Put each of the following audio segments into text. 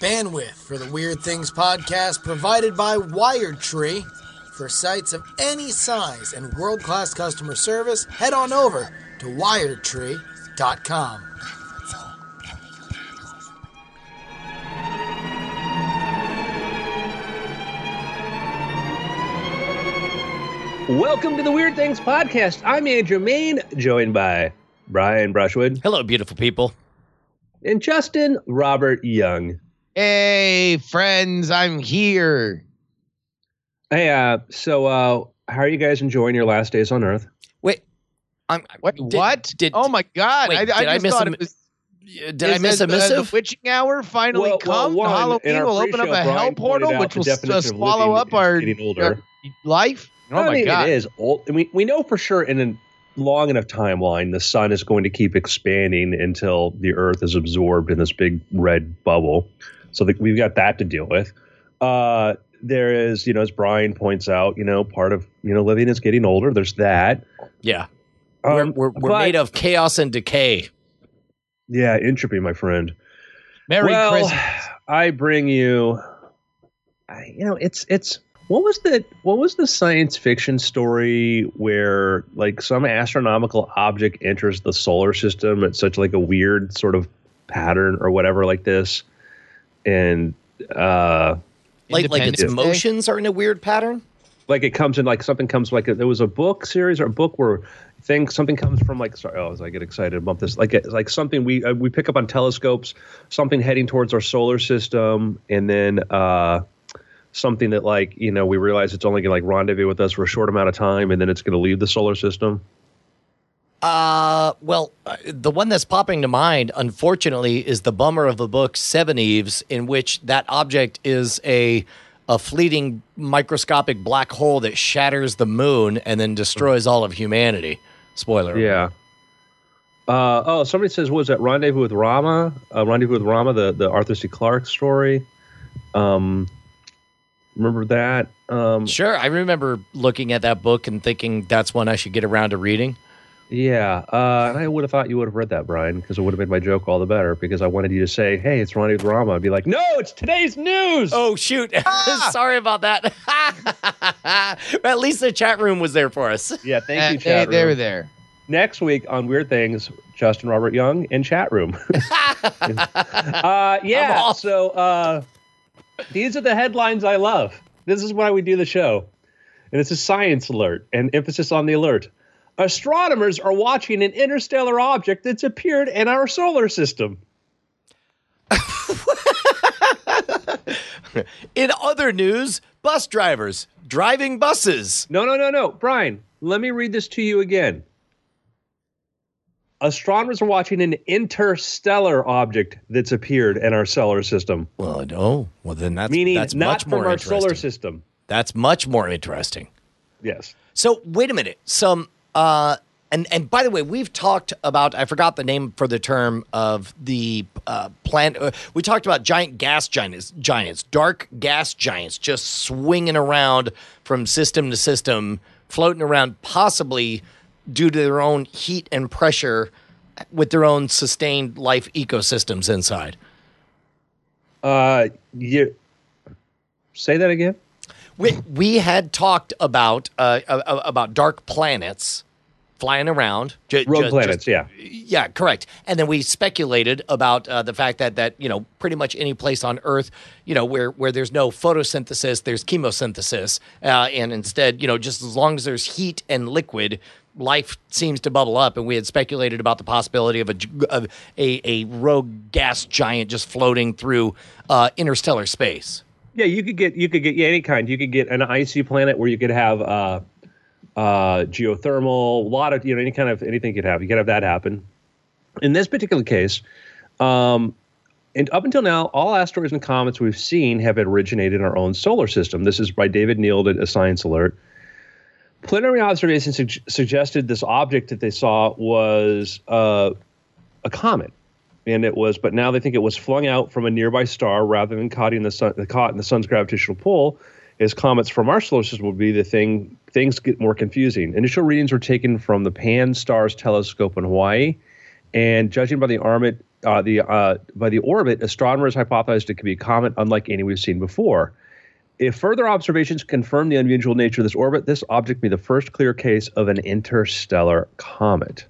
Bandwidth for the Weird Things podcast provided by Wired Tree. For sites of any size and world class customer service, head on over to wiredtree.com. Welcome to the Weird Things podcast. I'm Andrew Mayne, joined by Brian Brushwood Hello, beautiful people. And Justin Robert Young. Hey, friends, I'm here. Hey, uh, so uh, how are you guys enjoying your last days on Earth? Wait, I'm. What? Did- what? Did, oh my God! wait, I, did I I miss thought a it was. Did I miss a is, uh, the witching hour finally Well- well, come. one, Halloween will open up a Brian hell portal, which will just definition uh, swallow up our, getting older. our life. Oh I my mean, God! it is old. We we know for sure in a long enough timeline, the sun is going to keep expanding until the Earth is absorbed in this big red bubble. So that we've got that to deal with. Uh, there is, you know, as Brian points out, you know, part of you know living is getting older. There's that. yeah, Um, we're we're, we're but- made of chaos and decay. yeah entropy, my friend. Merry well, Christmas. I bring you. I, you know, it's it's what was the what was the science fiction story where like some astronomical object enters the solar system at such like a weird sort of pattern or whatever like this, and uh Like like its motions are in a weird pattern. like it comes in like something comes like there was a book series or a book where thing something comes from like sorry oh as I get excited about this like like something we uh, we pick up on telescopes something heading towards our solar system and then uh something that like you know we realize it's only gonna like rendezvous with us for a short amount of time and then it's gonna leave the solar system Uh, well, uh, the one that's popping to mind, unfortunately, is the bummer of the book Seveneves, in which that object is a a fleeting microscopic black hole that shatters the moon and then destroys all of humanity. Spoiler. yeah uh, oh, somebody says, "What was that Rendezvous with Rama?" Uh, Rendezvous with Rama, the the Arthur C. Clarke story. Um, remember that? Um, Sure, I remember looking at that book and thinking that's one I should get around to reading. Yeah, uh, and I would have thought you would have read that, Brian, because it would have made my joke all the better. Because I wanted you to say, "Hey, it's Ronnie with Rama." I'd be like, "No, it's today's news." Oh shoot! Sorry about that. At least the chat room was there for us. yeah, thank Uh, you, they, chat they were there. Next week on Weird Things, Justin Robert Young in chat room. uh, yeah, off. so uh, these are the headlines I love. This is why we do the show, and it's a science alert and emphasis on the alert. Astronomers are watching an interstellar object that's appeared in our solar system. In other news, bus drivers driving buses. No, no, no, no. Brian, let me read this to you again. Astronomers are watching an interstellar object that's appeared in our solar system, Well, no. Well, then that's meaning that's not much from more our interesting. solar system. That's much more interesting. Yes. So wait a minute. Some uh and and by the way, we've talked about I forgot the name for the term of the uh plant uh, we talked about giant gas giants giants, dark gas giants just swinging around from system to system, floating around possibly due to their own heat and pressure with their own sustained life ecosystems inside. Uh, you say that again. We we had talked about uh, about dark planets flying around. ju- Rogue ju- planets, just- yeah. yeah, correct. And then we speculated about uh, the fact that that you know pretty much any place on Earth, you know, where where there's no photosynthesis, there's chemosynthesis, uh, and instead, you know, just as long as there's heat and liquid. Life seems to bubble up, and we had speculated about the possibility of a of a, a rogue gas giant just floating through uh, interstellar space. Yeah, you could get you could get yeah, any kind. You could get an icy planet where you could have uh, uh, geothermal, a lot of you know any kind of anything you could have. You could have that happen. In this particular case, um, and up until now, all asteroids and comets we've seen have originated in our own solar system. This is by David Nield at a Science Alert. Preliminary observations sug- suggested this object that they saw was uh, a comet, and it was. But now they think it was flung out from a nearby star rather than caught in the sun, caught in the sun's gravitational pull. As comets from our solar system would be the thing, things get more confusing. Initial readings were taken from the Pan-STARRS Telescope in Hawaii, and judging by the armament uh, the uh, by the orbit, astronomers hypothesized it could be a comet unlike any we've seen before. If further observations confirm the unusual nature of this orbit, this object may be the first clear case of an interstellar comet.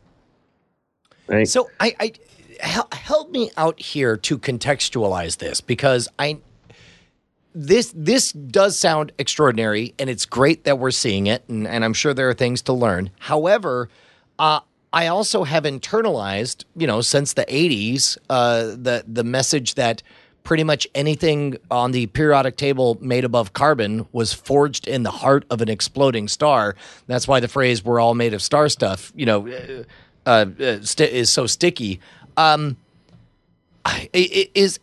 Right? So I, I hel- help me out here to contextualize this because I this this does sound extraordinary and it's great that we're seeing it and, and I'm sure there are things to learn. However, uh, I also have internalized, you know, since the 80s, uh, the the message that pretty much anything on the periodic table made above carbon was forged in the heart of an exploding star. That's why the phrase "we're all made of star stuff," you know, uh, uh, st- is so sticky. Um, I- i- is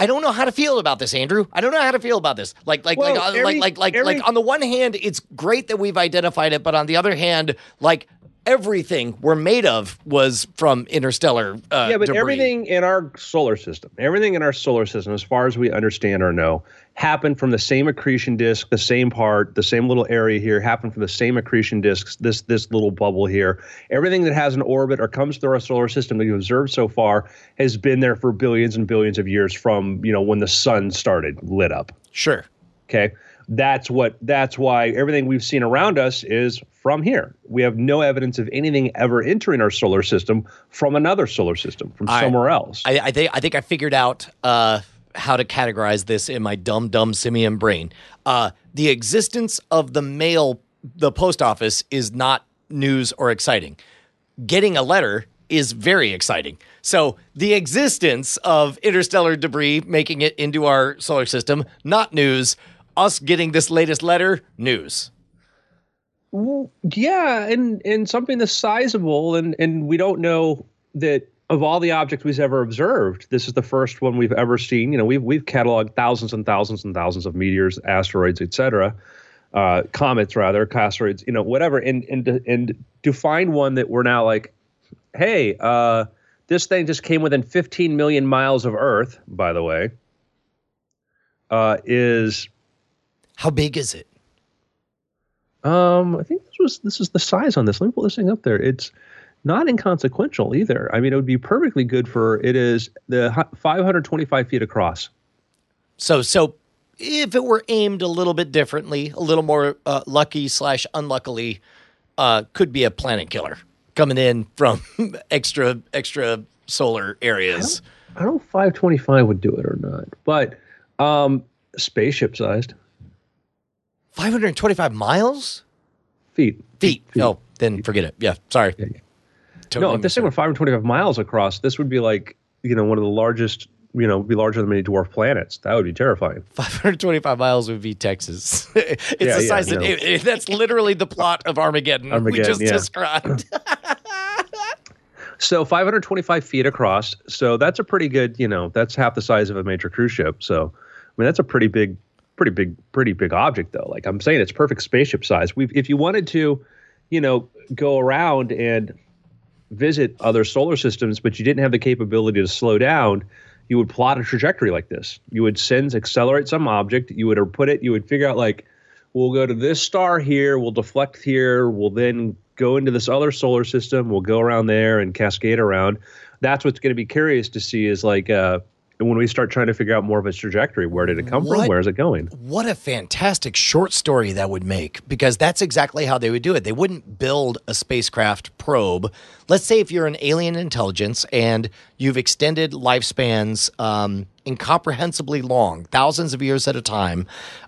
I don't know how to feel about this, Andrew. I don't know how to feel about this. Like, like, Well, like, uh, every- like, like, like, every- like. On the one hand, it's great that we've identified it, but on the other hand, like everything we're made of was from interstellar. Uh, yeah, but debris. everything in our solar system, everything in our solar system, as far as we understand or know, happened from the same accretion disk, the same part, the same little area here, happened from the same accretion disks, this this little bubble here. Everything that has an orbit or comes through our solar system that we've observed so far has been there for billions and billions of years from, you know, when the sun started lit up. Sure. Okay. That's what that's why everything we've seen around us is from here. We have no evidence of anything ever entering our solar system from another solar system, from I- somewhere else. I, I think I think I figured out uh, how to categorize this in my dumb dumb simian brain. Uh, the existence of the mail, the post office, is not news or exciting. Getting a letter is very exciting. So the existence of interstellar debris making it into our solar system, not news. Us getting this latest letter, news. Yeah, and and something that's sizable, and and we don't know that of all the objects we've ever observed, this is the first one we've ever seen. You know, we've we've cataloged thousands and thousands and thousands of meteors, asteroids, etc., uh, comets rather, asteroids, you know, whatever, and and and to find one that we're now like, hey, uh, this thing just came within 15 million miles of Earth, by the way, uh, is How big is it? Um, I think this was this is the size on this. Let me pull this thing up there. It's not inconsequential either. I mean, it would be perfectly good for. It is the 525 feet across. So, so if it were aimed a little bit differently, a little more uh, lucky slash unluckily, uh, could be a planet killer coming in from extra extra solar areas. I don't know if 525 would do it or not, but um, spaceship sized Five hundred twenty-five miles feet. feet. Oh, then forget it. Yeah, sorry. Yeah, yeah. Totally No, if this thing were 525 miles across, this would be like you know one of the largest. You know, be larger than many dwarf planets. That would be terrifying. 525 miles would be Texas. it's Yeah, the size that it- it- that's literally the plot of Armageddon, Armageddon we just described. So 525 feet across. So that's a pretty good, you know, that's half the size of a major cruise ship. So, I mean, that's a pretty big, pretty big, pretty big object, though. Like I'm saying, it's perfect spaceship size. We, if you wanted to, you know, go around and visit other solar systems, but you didn't have the capability to slow down, you would plot a trajectory like this. You would send, accelerate some object. You would put it. You would figure out like, we'll go to this star here. We'll deflect here. We'll then go into this other solar system. We'll go around there and cascade around. That's what's going to be curious to see is like uh, when we start trying to figure out more of its trajectory. Where did it come from? Where is it going? What a fantastic short story that would make because that's exactly how they would do it. They wouldn't build a spacecraft probe. Let's say if you're an alien intelligence and you've extended lifespans um, incomprehensibly long, thousands of years at a time,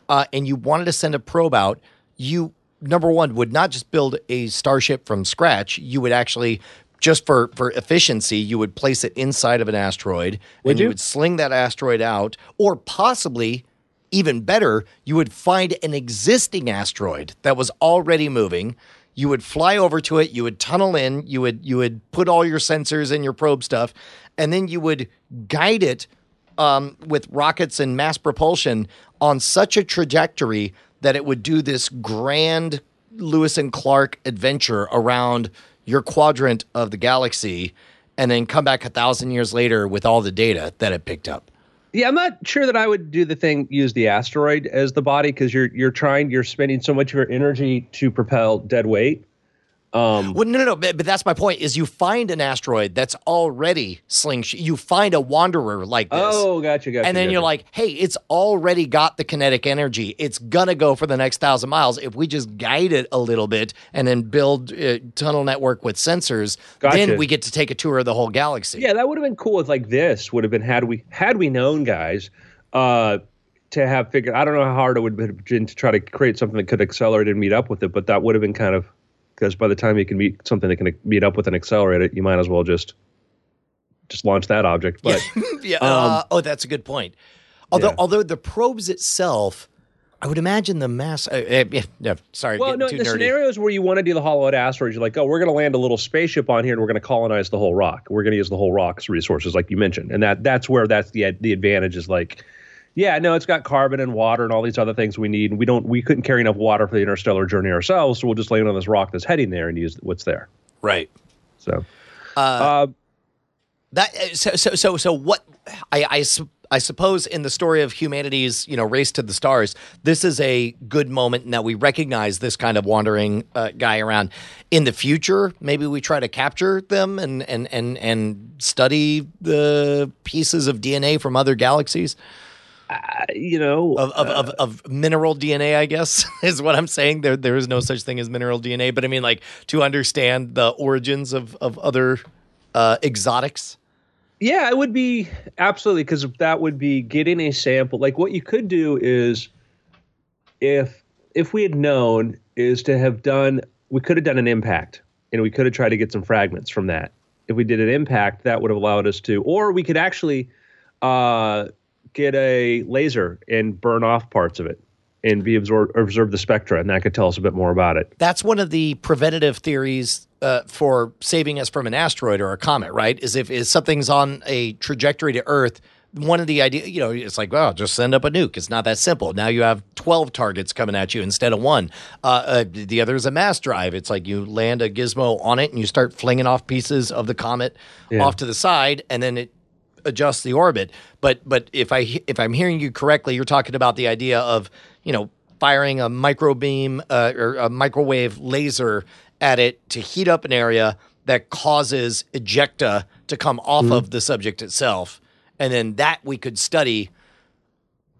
uh, and you wanted to send a probe out, you, number one, would not just build a starship from scratch, you would actually. Just for, for efficiency, you would place it inside of an asteroid and you you? would sling that asteroid out, or possibly even better, you would find an existing asteroid that was already moving. You would fly over to it, you would tunnel in, you would you would put all your sensors and your probe stuff, and then you would guide it um, with rockets and mass propulsion on such a trajectory that it would do this grand Lewis and Clark adventure around your quadrant of the galaxy, and then come back a thousand years later with all the data that it picked up. Yeah, I'm not sure that I would do the thing use the asteroid as the body because you're you're trying you're spending so much of your energy to propel dead weight. Um, Well, no, no, no. But, but that's my point. Is you find an asteroid that's already slingshot. You find a wanderer like this. oh, gotcha, gotcha. and then gotcha. you're like, hey, it's already got the kinetic energy. It's gonna go for the next thousand miles. If we just guide it a little bit and then build a tunnel network with sensors, then we get to take a tour of the whole galaxy. Yeah, that would have been cool if like this would have been had we had we known guys uh to have figured I don't know how hard it would have been to try to create something that could accelerate and meet up with it, but that would have been kind of because by the time you can meet something that can meet up with and accelerate it, you might as well just just launch that object. But yeah. uh, oh, that's a good point. Although, Um, Yeah. although the probes itself, I would imagine the mass. Uh, uh, yeah, sorry, well, no, the nerdy. scenarios where you want to do the hollowed asteroids, you're like, oh, we're going to land a little spaceship on here and we're going to colonize the whole rock. We're going to use the whole rock's resources, like you mentioned, and that that's where that's the the advantage is like. Yeah, no, it's got carbon and water and all these other things we need. And We don't, we couldn't carry enough water for the interstellar journey ourselves, so we'll just land on this rock that's heading there and use what's there. right? So, uh, That uh, so so so so what I I, I suppose in the story of humanity's you know race to the stars, this is a good moment in that we recognize this kind of wandering uh, guy around. In the future, maybe we try to capture them and and and and study the pieces of DNA from other galaxies you know, of of, of, of mineral DNA. I guess is what I'm saying. There there is no such thing as mineral DNA, but I mean like to understand the origins of of other uh, exotics. Yeah, it would be absolutely because that would be getting a sample. Like what you could do is, if if we had known, is to have done. We could have done an impact, and we could have tried to get some fragments from that. If we did an impact, that would have allowed us to, or we could actually uh, get a laser and burn off parts of it, and be absorb observe the spectra, and that could tell us a bit more about it. That's one of the preventative theories uh, for saving us from an asteroid or a comet, right? Is if is something's on a trajectory to Earth, one of the idea, you know, it's like, well, just send up a nuke. It's not that simple. Now you have twelve targets coming at you instead of one. Uh, uh, the other is a mass drive. It's like you land a gizmo on it and you start flinging off pieces of the comet Yeah. off to the side, and then it adjust the orbit. But but if I if I'm hearing you correctly, you're talking about the idea of you know firing a microbeam uh, or a microwave laser at it to heat up an area that causes ejecta to come off of the subject itself, and then that we could study.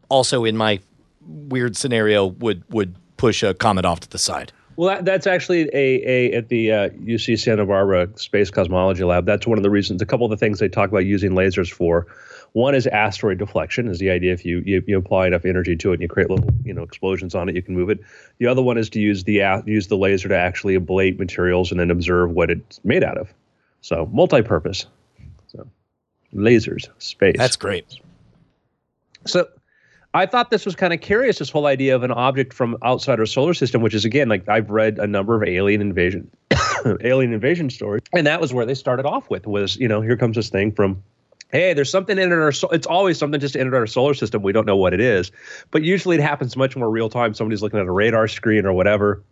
Also, in my weird scenario, would would push a comet off to the side. Well, that, that's actually a, a at the uh, UC Santa Barbara Space Cosmology Lab. That's one of the reasons. A couple of the things they talk about using lasers for. One is asteroid deflection. Is the idea if you, you you apply enough energy to it and you create little you know explosions on it, you can move it. The other one is to use the a- use the laser to actually ablate materials and then observe what it's made out of. So multi-purpose. So lasers, space. That's great. So I thought this was kind of curious, this whole idea of an object from outside our solar system, which is again, like I've read a number of alien invasion alien invasion stories. And that was where they started off with was, you know, here comes this thing from Hey, there's something in our. So- it's always something just entered our solar system. We don't know what it is, but usually it happens much more real time. Somebody's looking at a radar screen or whatever,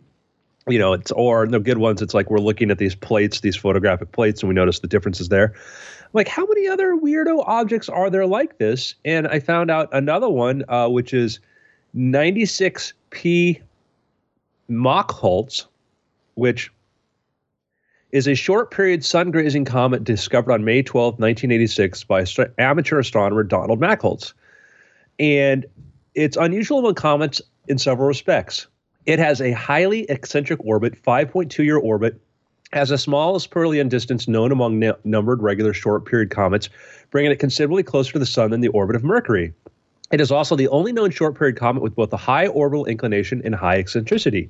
you know. It's or the good ones. It's like we're looking at these plates, these photographic plates, and we notice the differences there like how many other weirdo objects are there like this and i found out another one uh, which is 96p Machholz, which is a short period sun grazing comet discovered on May 12, 1986, by amateur astronomer Donald Machholz. And it's unusual among comets in several respects. It has a highly eccentric orbit, 5.2 year orbit, has the smallest Perihelion distance known among n- numbered regular short period comets, bringing it considerably closer to the Sun than the orbit of Mercury. It is also the only known short period comet with both a high orbital inclination and high eccentricity.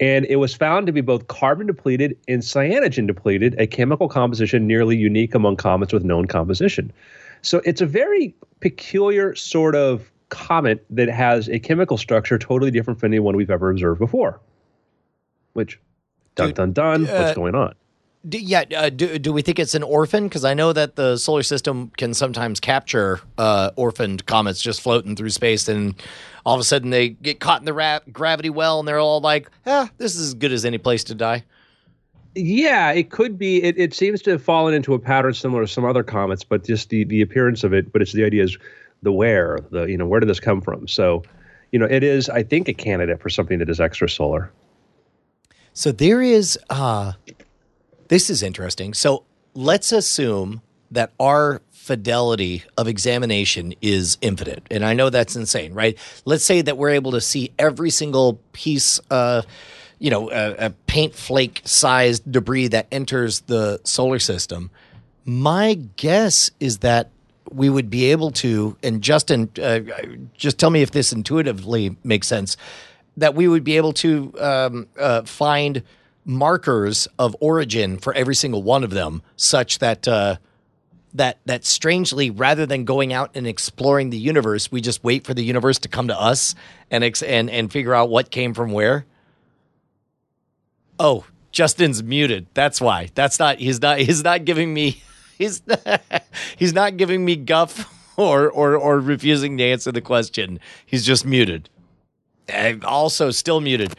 And it was found to be both carbon depleted and cyanogen depleted, a chemical composition nearly unique among comets with known composition. So it's a very peculiar sort of comet that has a chemical structure totally different from any one we've ever observed before. Which, dun dun dun, uh, what's going on? Do, yeah, uh, do, do we think it's an orphan? Because I know that the solar system can sometimes capture uh, orphaned comets just floating through space, and all of a sudden they get caught in the ra- gravity well, and they're all like, "Ah, this is as good as any place to die." Yeah, it could be. It, it seems to have fallen into a pattern similar to some other comets, but just the the appearance of it. But it's the idea is the where, the you know where did this come from? So, you know, it is I think a candidate for something that is extrasolar. So there is uh this is interesting. So let's assume that our fidelity of examination is infinite. And I know that's insane, right? Let's say that we're able to see every single piece uh you know, a, a paint flake sized debris that enters the solar system. My guess is that we would be able to, and Justin, uh, just tell me if this intuitively makes sense, that we would be able to um, uh, find markers of origin for every single one of them, such that uh, that that strangely, rather than going out and exploring the universe, we just wait for the universe to come to us and ex- and and figure out what came from where. Oh, Justin's muted. That's why. That's not. He's not. He's not giving me. He's not, he's not giving me guff or or or refusing to answer the question. He's just muted. Uh, also, still muted.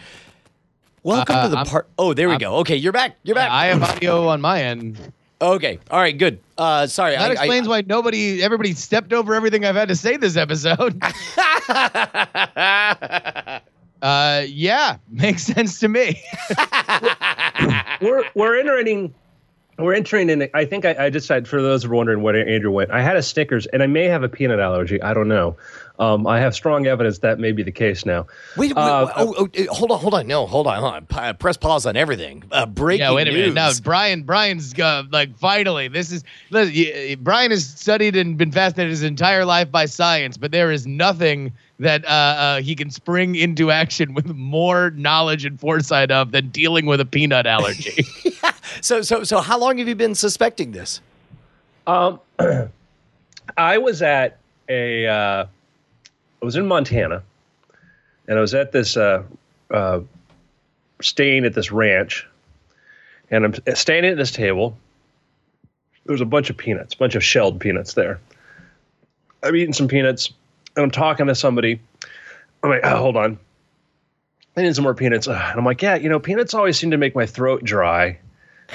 Welcome Uh, to the I'm- part. Oh, there we I'm- go. Okay, you're back. You're back. I have audio on my end. okay. All right. Good. Uh, sorry. That I- explains why nobody, everybody stepped over everything I've had to say this episode. uh, yeah, makes sense to me. we're we're entering we're entering in i think I, I decided for those who are wondering what andrew went i had a snickers and i may have a peanut allergy i don't know um, i have strong evidence that may be the case now Wait, wait, Uh, oh, oh, uh, hold on, hold on. No, hold on, hold on. Press pause on everything. Uh, breaking yeah, wait a minute. news. No, Brian, Brian's uh, like finally. This is listen, Brian has studied and been fascinated his entire life by science, but there is nothing that uh, uh, he can spring into action with more knowledge and foresight of than dealing with a peanut allergy. So, so, so, how long have you been suspecting this? um, i was at a uh, i was in montana and i was at this uh, uh, staying at this ranch and i'm standing at this table. There's a bunch of peanuts a bunch of shelled peanuts there. I'm eating some peanuts and i'm talking to somebody. I'm like oh, hold on. I need some more peanuts. And i'm like yeah you know peanuts always seem to make my throat dry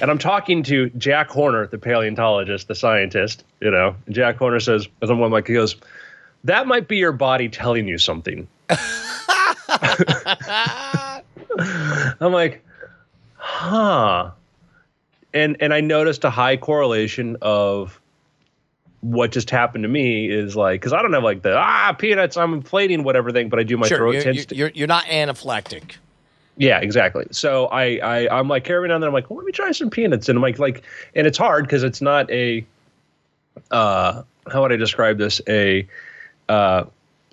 and I'm talking to Jack Horner, the paleontologist, the scientist, you know. Jack Horner says, as I'm like, he goes, that might be your body telling you something. I'm like, huh. And and I noticed a high correlation of what just happened to me is like because I don't have like the ah peanuts I'm inflating whatever thing, but I do my sure, throat you're, you're, to you're, you're not anaphylactic. Yeah, exactly. So I, I I'm like carrying on there. I'm like, well, let me try some peanuts, and I'm like, like, and it's hard because it's not a, uh, how would I describe this? A, uh,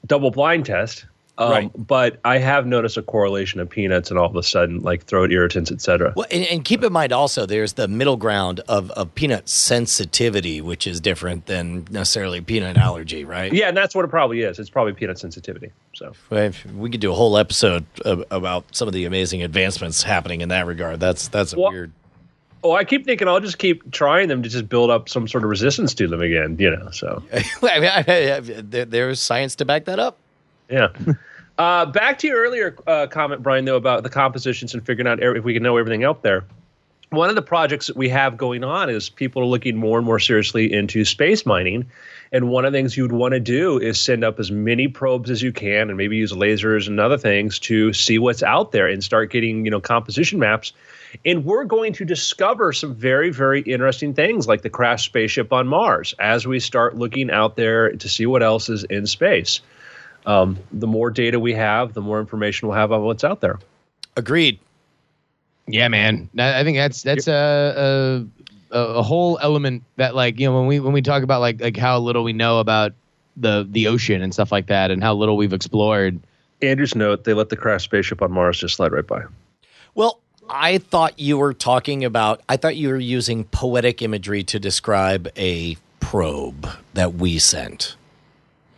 double blind test. Um, Right. But I have noticed a correlation of peanuts and all of a sudden like throat irritants, etc. Well, and, and keep in mind also, there's the middle ground of, of peanut sensitivity, which is different than necessarily peanut allergy, right? Yeah, and that's what it probably is. It's probably peanut sensitivity. So Well, We could do a whole episode of, about some of the amazing advancements happening in that regard. That's that's a Well- weird. Oh, I keep thinking I'll just keep trying them to just build up some sort of resistance to them again, you know. So I mean, I- I- there- there's science to back that up. Yeah. Uh, back to your earlier uh, comment, Brian, though, about the compositions and figuring out if we can know everything out there. One of the projects that we have going on is people are looking more and more seriously into space mining. And one of the things you'd want to do is send up as many probes as you can and maybe use lasers and other things to see what's out there and start getting, you know, composition maps. And we're going to discover some very, very interesting things like the crashed spaceship on Mars as we start looking out there to see what else is in space um, the more data we have, the more information we'll have on what's out there. Agreed. Yeah, man. I I think that's that's a, a a whole element that like you know when we when we talk about like like how little we know about the the ocean and stuff like that and how little we've explored. Andrew's note: they let the crashed spaceship on Mars just slide right by. Well, I thought you were talking about, I thought you were using poetic imagery to describe a probe that we sent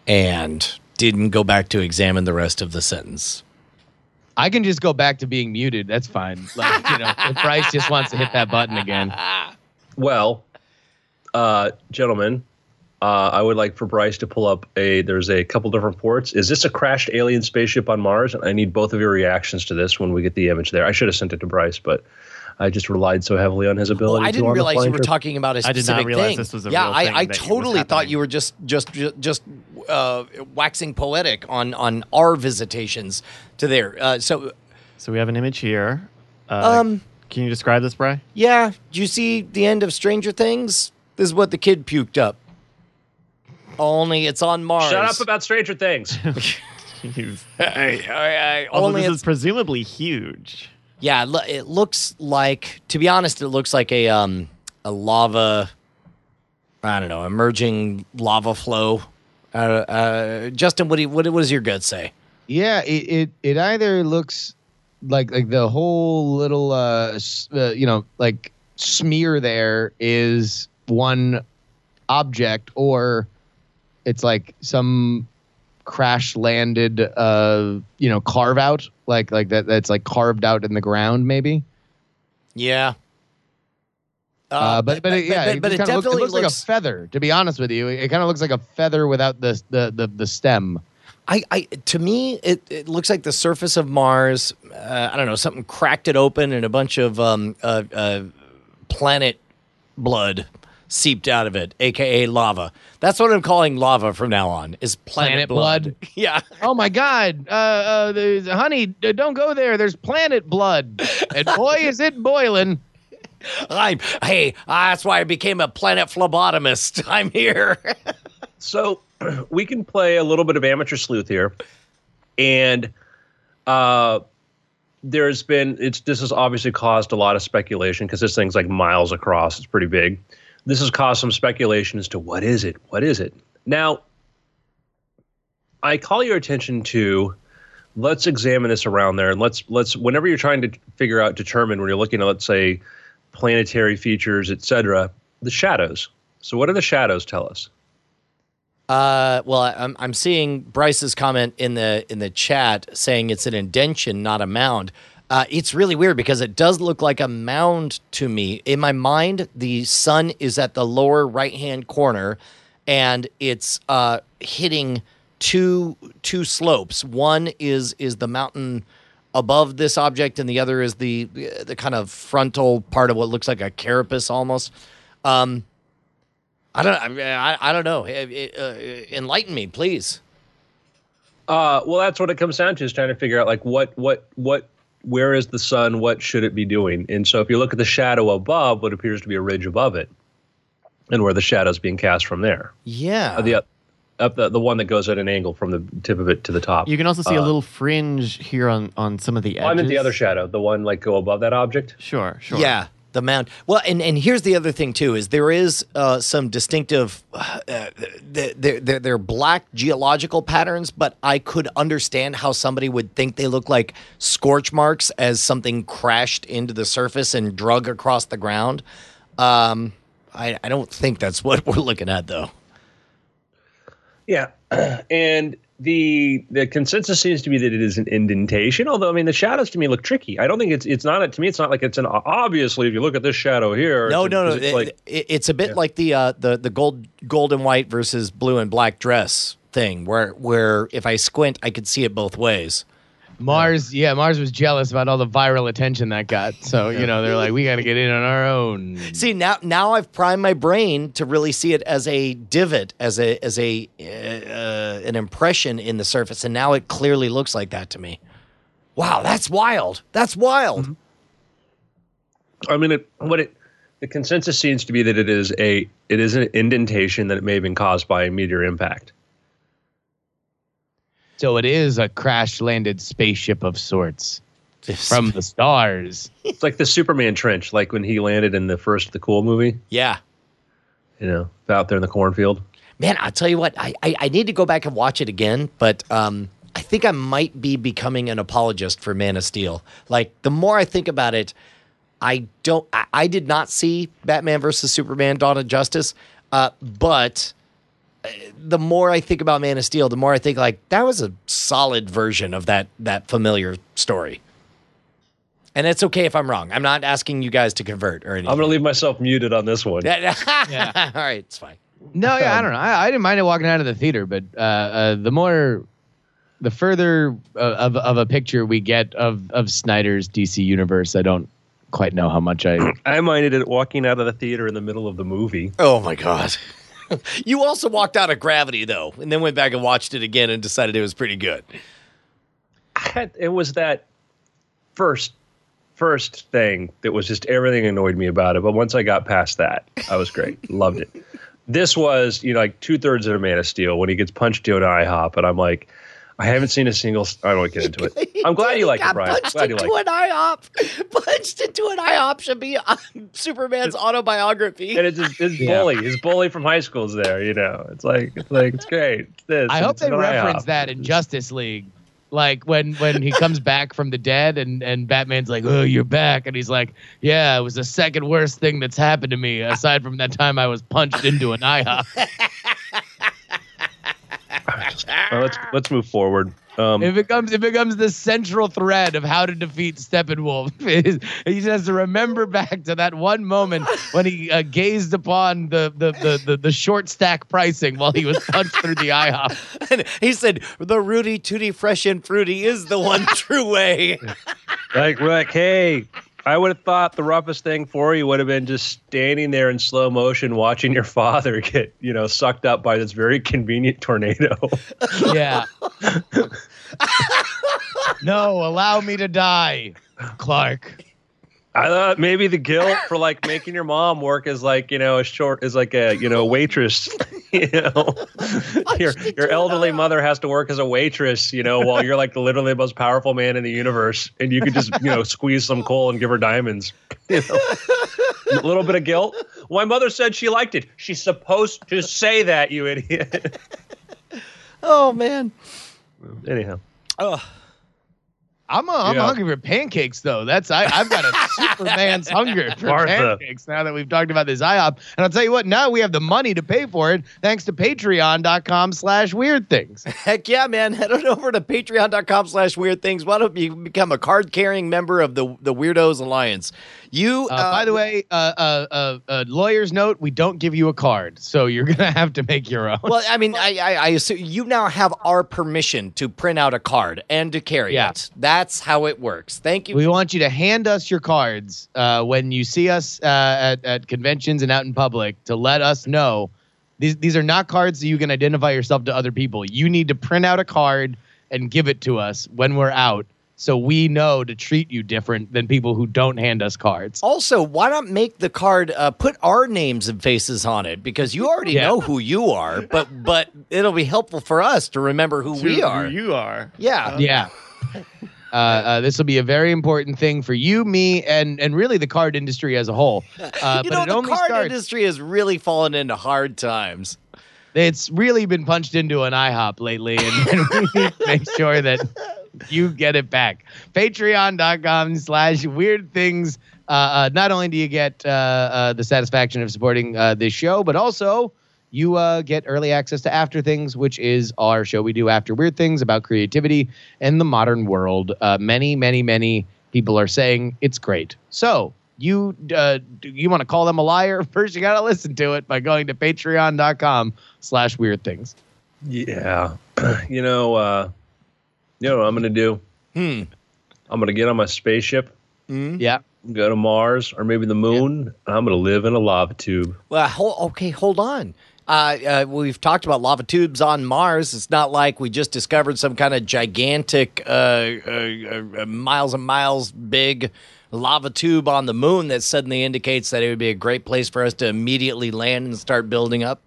and didn't go back to examine the rest of the sentence. I can just go back to being muted. That's fine. Like you know, if Bryce just wants to hit that button again. Well, uh, gentlemen, uh, I would like for Bryce to pull up a. There's a couple different ports. Is this a crashed alien spaceship on Mars? And I need both of your reactions to this when we get the image there. I should have sent it to Bryce, but I just relied so heavily on his ability. Well, I to didn't on realize you were trip. talking about a I did not realize thing. this was a yeah, real I, thing I that totally thought you were just just just uh, waxing poetic on on our visitations to there. Uh, so So we have an image here Uh, Um, can you describe this, Bry? Yeah, did you see the end of Stranger Things? This is what the kid puked up. Only it's on Mars. Shut up about Stranger Things. Jeez. Hey, all right, Also, only this it's, is presumably huge. yeah. lo- It looks like, to be honest, it looks like a um a lava. I don't know, emerging lava flow. Uh, uh, Justin, what do you, what, what does your gut say? Yeah, it, it it either looks like like the whole little uh, uh you know like smear there is one object or it's like some crash landed uh you know carve out like like that that's like carved out in the ground maybe Yeah. Uh, but but, it, yeah but, it, but just it kinda looks, definitely it looks, like a feather to be honest with you it, kind of looks like a feather without the the the, the stem I, I to me it, it looks like the surface of Mars. Uh, I don't know something cracked it open and a bunch of um, uh, uh, planet blood seeped out of it, aka lava. That's what I'm calling lava from now on. Is planet, Planet blood. blood? yeah. Oh my God, uh, uh, honey, don't go there. There's planet blood, and boy, is it boiling. I'm hey. That's why I became a planet phlebotomist. I'm here. So we can play a little bit of amateur sleuth here, and uh, there's been it's this has obviously caused a lot of speculation because this thing's like miles across. It's pretty big. This has caused some speculation as to what is it? What is it? Now, I call your attention to let's examine this around there and let's let's whenever you're trying to figure out determine when you're looking at let's say planetary features, etc. The shadows. So what do the shadows tell us? Uh, well, I'm I'm seeing Bryce's comment in the in the chat saying it's an indention, not a mound. Uh, it's really weird because it does look like a mound to me. In my mind, the sun is at the lower right hand corner, and it's uh, hitting two two slopes. One is is the mountain above this object, and the other is the the kind of frontal part of what looks like a carapace almost. Um, I don't. I, I, don't know. It- it, uh, enlighten me, please. Uh, well, that's what it comes down to is trying to figure out like what what what where is the sun? What should it be doing? And so, if you look at the shadow above, what appears to be a ridge above it, and where the shadow's being cast from there, Yeah. uh, the up the the one that goes at an angle from the tip of it to the top. You can also see a Uh, little fringe here on on some of the edges. I meant the other shadow, the one like go above that object. Sure, sure. Yeah. The mound. Well, and, and here's the other thing too: is there is uh, some distinctive, uh, they're, they're, they're black geological patterns, but I could understand how somebody would think they look like scorch marks as something crashed into the surface and drug across the ground. Um, I, I don't think that's what we're looking at, though. Yeah, and the the consensus seems to be that it is an indentation. Although I mean, the shadows to me look tricky. I don't think it's it's not a, to me. It's not like it's an obviously. If you look at this shadow here, No, no, no. it's It- like- it- it's a bit like the uh, the the gold gold and white versus blue and black dress thing, where where if I squint, I could see it both ways. Mars, yeah, Mars was jealous about all the viral attention that got. So you know, they're like, we got to get in on our own. See now, now I've primed my brain to really see it as a divot, as a as a uh, uh, an impression in the surface, and now it clearly looks like that to me. Wow, that's wild. That's wild. I mean, it, what it the consensus seems to be that it is a it is an indentation that it may have been caused by a meteor impact. So it is a crash landed spaceship of sorts from the stars. It's like the Superman trench, like when he landed in the first the Cool movie. yeah. You know, out there in the cornfield. Man, I'll tell you what, I, I, I need to go back and watch it again, but um, I think I might be becoming an apologist for Man of Steel. Like, the more I think about it, I don't, I, I did not see Batman versus Superman Dawn of Justice, uh, but the more I think about Man of Steel, the more I think, like, that was a solid version of that, that familiar story. And it's okay if I'm wrong. I'm not asking you guys to convert or anything. I'm gonna leave myself muted on this one. All right, it's fine. No, yeah, I don't know. I, I didn't mind it walking out of the theater, but uh, uh, the more, the further uh, of of a picture we get of of Snyder's DC universe, I don't quite know how much I. I minded it walking out of the theater in the middle of the movie. Oh my god. you also walked out of Gravity though, and then went back and watched it again and decided it was pretty good. It was that first first thing that was just everything annoyed me about it. But once I got past that, I was great. Loved it. This was, you know, like two thirds of a Man of Steel when he gets punched into an IHOP, and I'm like, I haven't seen a single. I don't want to get into it. I'm glad you like it, got Brian. Punched Glad you into like it. an IHOP. Punched into an IHOP should be on Superman's autobiography. And it's his, his Yeah. bully, his bully from high school is there. You know, it's like it's like it's great. It's this. I hope it's they reference IHOP. that in Justice League. Like when when he comes back from the dead and and Batman's like, "Oh, you're back," and he's like, "Yeah, it was the second worst thing that's happened to me aside from that time I was punched into an IHOP." Well, let's let's move forward. Um, It becomes it becomes the central thread of how to defeat Steppenwolf. Is- he just has to remember back to that one moment when he uh, gazed upon the the, the the the short stack pricing while he was punched through the IHOP. And he said, "The Rooty Tooty Fresh and Fruity is the one true way." like we're like, hey, I would have thought the roughest thing for you would have been just standing there in slow motion, watching your father get you know sucked up by this very convenient tornado. Yeah. no, allow me to die, Clark. I thought maybe the guilt for like making your mom work as like you know a short as like a you know waitress. You know, your your elderly mother has to work as a waitress. You know, while you're like the literally the most powerful man in the universe, and you could just you know squeeze some coal and give her diamonds. You know, a little bit of guilt. My mother said she liked it. She's supposed to say that, you idiot. oh man. Anyhow, I'm, uh, I'm Yeah. hungry for pancakes though. That's I, I've got a Superman's hunger for Martha. pancakes now that we've talked about this IHOP. And I'll tell you what, now we have the money to pay for it thanks to patreon.com slash weird things. Heck yeah, man. Head on over to patreon.com slash weird things. Why don't you become a card carrying member of the, the Weirdos Alliance? You, Uh, by the way, uh, uh, uh, uh, lawyer's note, we don't give you a card. So you're going to have to make your own. well, I mean, I, I, I assume you now have our permission to print out a card and to carry Yeah. it. That's how it works. Thank you. We want you to hand us your cards uh, when you see us uh, at, at conventions and out in public to let us know. These, these are not cards so you can identify yourself to other people. You need to print out a card and give it to us when we're out so we know to treat you different than people who don't hand us cards. Also, why not make the card uh, put our names and faces on it? Because you already Yeah. know who you are, but but it'll be helpful for us to remember who we Who are. You are. yeah. Yeah. Uh, uh, this will be a very important thing for you, me, and and really the card industry as a whole. Uh, you but know, it the only card starts. industry has really fallen into hard times. it's really been punched into an IHOP lately, and, and we need to make sure that you get it back. Patreon.com slash weird things. Uh, uh, not only do you get uh, uh, the satisfaction of supporting uh, this show, but also you uh, get early access to After Things, which is our show we do after Weird Things about creativity and the modern world. Uh, many, many, many people are saying it's great. So you uh, do you want to call them a liar? First, you got to listen to it by going to patreon.com slash weird things. yeah, you know, uh, you know what I'm gonna do? Hmm. I'm gonna get on my spaceship, Yeah. go to Mars or maybe the moon, and I'm gonna live in a lava tube. Well, hol- okay, hold on. Uh, uh, we've talked about lava tubes on Mars. It's not like we just discovered some kind of gigantic, uh, uh, uh, miles and miles big lava tube on the moon that suddenly indicates that it would be a great place for us to immediately land and start building up.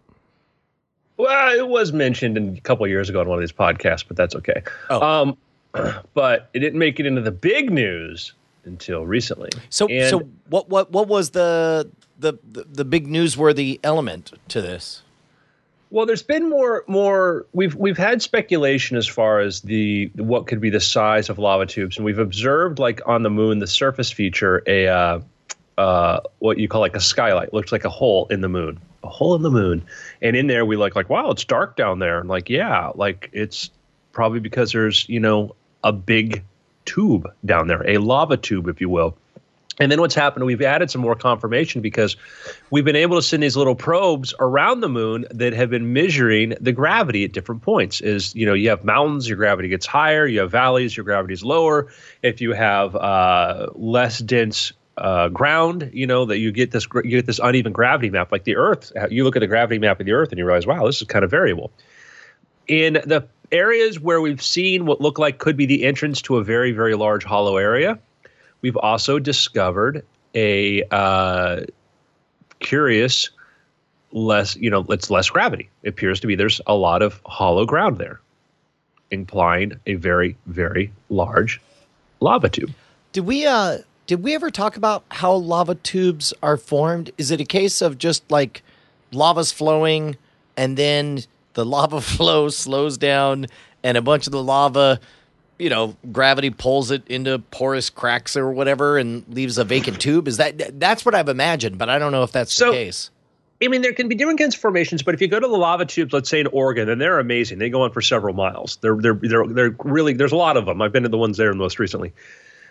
Well, it was mentioned in, a couple of years ago on one of these podcasts, but that's okay. Oh. Um, but it didn't make it into the big news until recently. So, And- so what, what, what was the, the, the, the big newsworthy element to this? Well, there's been more more we've we've had speculation as far as the what could be the size of lava tubes, and we've observed like on the moon the surface feature a uh, uh, what you call like a skylight. Looks like a hole in the moon, a hole in the moon, and in there we like like wow it's dark down there, and like yeah like it's probably because there's you know a big tube down there, a lava tube if you will. And then what's happened, we've added some more confirmation because we've been able to send these little probes around the moon that have been measuring the gravity at different points. Is, you know, you have mountains, your gravity gets higher, you have valleys, your gravity is lower. If you have uh, less dense uh, ground, you know, that you get this you get this uneven gravity map like the Earth. You look at the gravity map of the Earth and you realize, wow, this is kind of variable in the areas where we've seen what look like could be the entrance to a very very large hollow area we've also discovered a uh, curious less you know it's less gravity it appears to be there's a lot of hollow ground there implying a very very large lava tube Did we uh did we ever talk about how lava tubes are formed? Is it a case of just like lava's flowing and then the lava flow slows down and a bunch of the lava, you know, gravity pulls it into porous cracks or whatever and leaves a vacant tube? Is that that's what I've imagined, but I don't know if that's So- the case. I mean, there can be different kinds of formations, but if you go to the lava tubes, let's say in Oregon, and they're amazing. They go on for several miles. They're they're they're they're really there's a lot of them. I've been to the ones there most recently.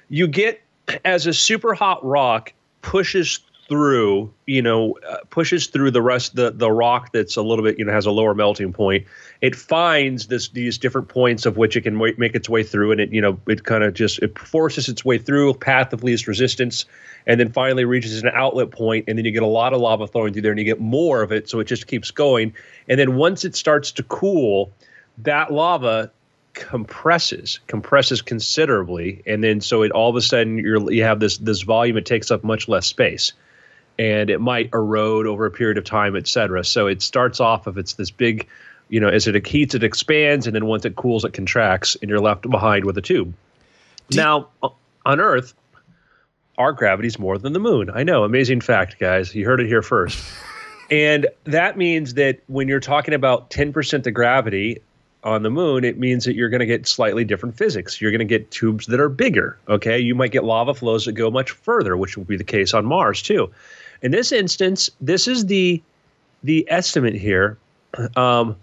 You get as a super hot rock pushes through, you know, uh, pushes through the rest the the rock that's a little bit, you know, has a lower melting point. It finds this these different points of which it can wa- make its way through, and it you know it kind of just it forces its way through path of least resistance, and then finally reaches an outlet point, and then you get a lot of lava flowing through there, and you get more of it, so it just keeps going, and then once it starts to cool, that lava compresses compresses considerably and then so it all of a sudden you're you have this this volume it takes up much less space and it might erode over a period of time et cetera so it starts off if it's this big you know as it heats it expands and then once it cools it contracts and you're left behind with a tube now o- on earth our gravity's more than the moon i know amazing fact guys you heard it here first and that means that when you're talking about 10% of gravity on the moon, it means that you're going to get slightly different physics. You're going to get tubes that are bigger. Okay. You might get lava flows that go much further, which will be the case on Mars too. In this instance, this is the the estimate here. Um,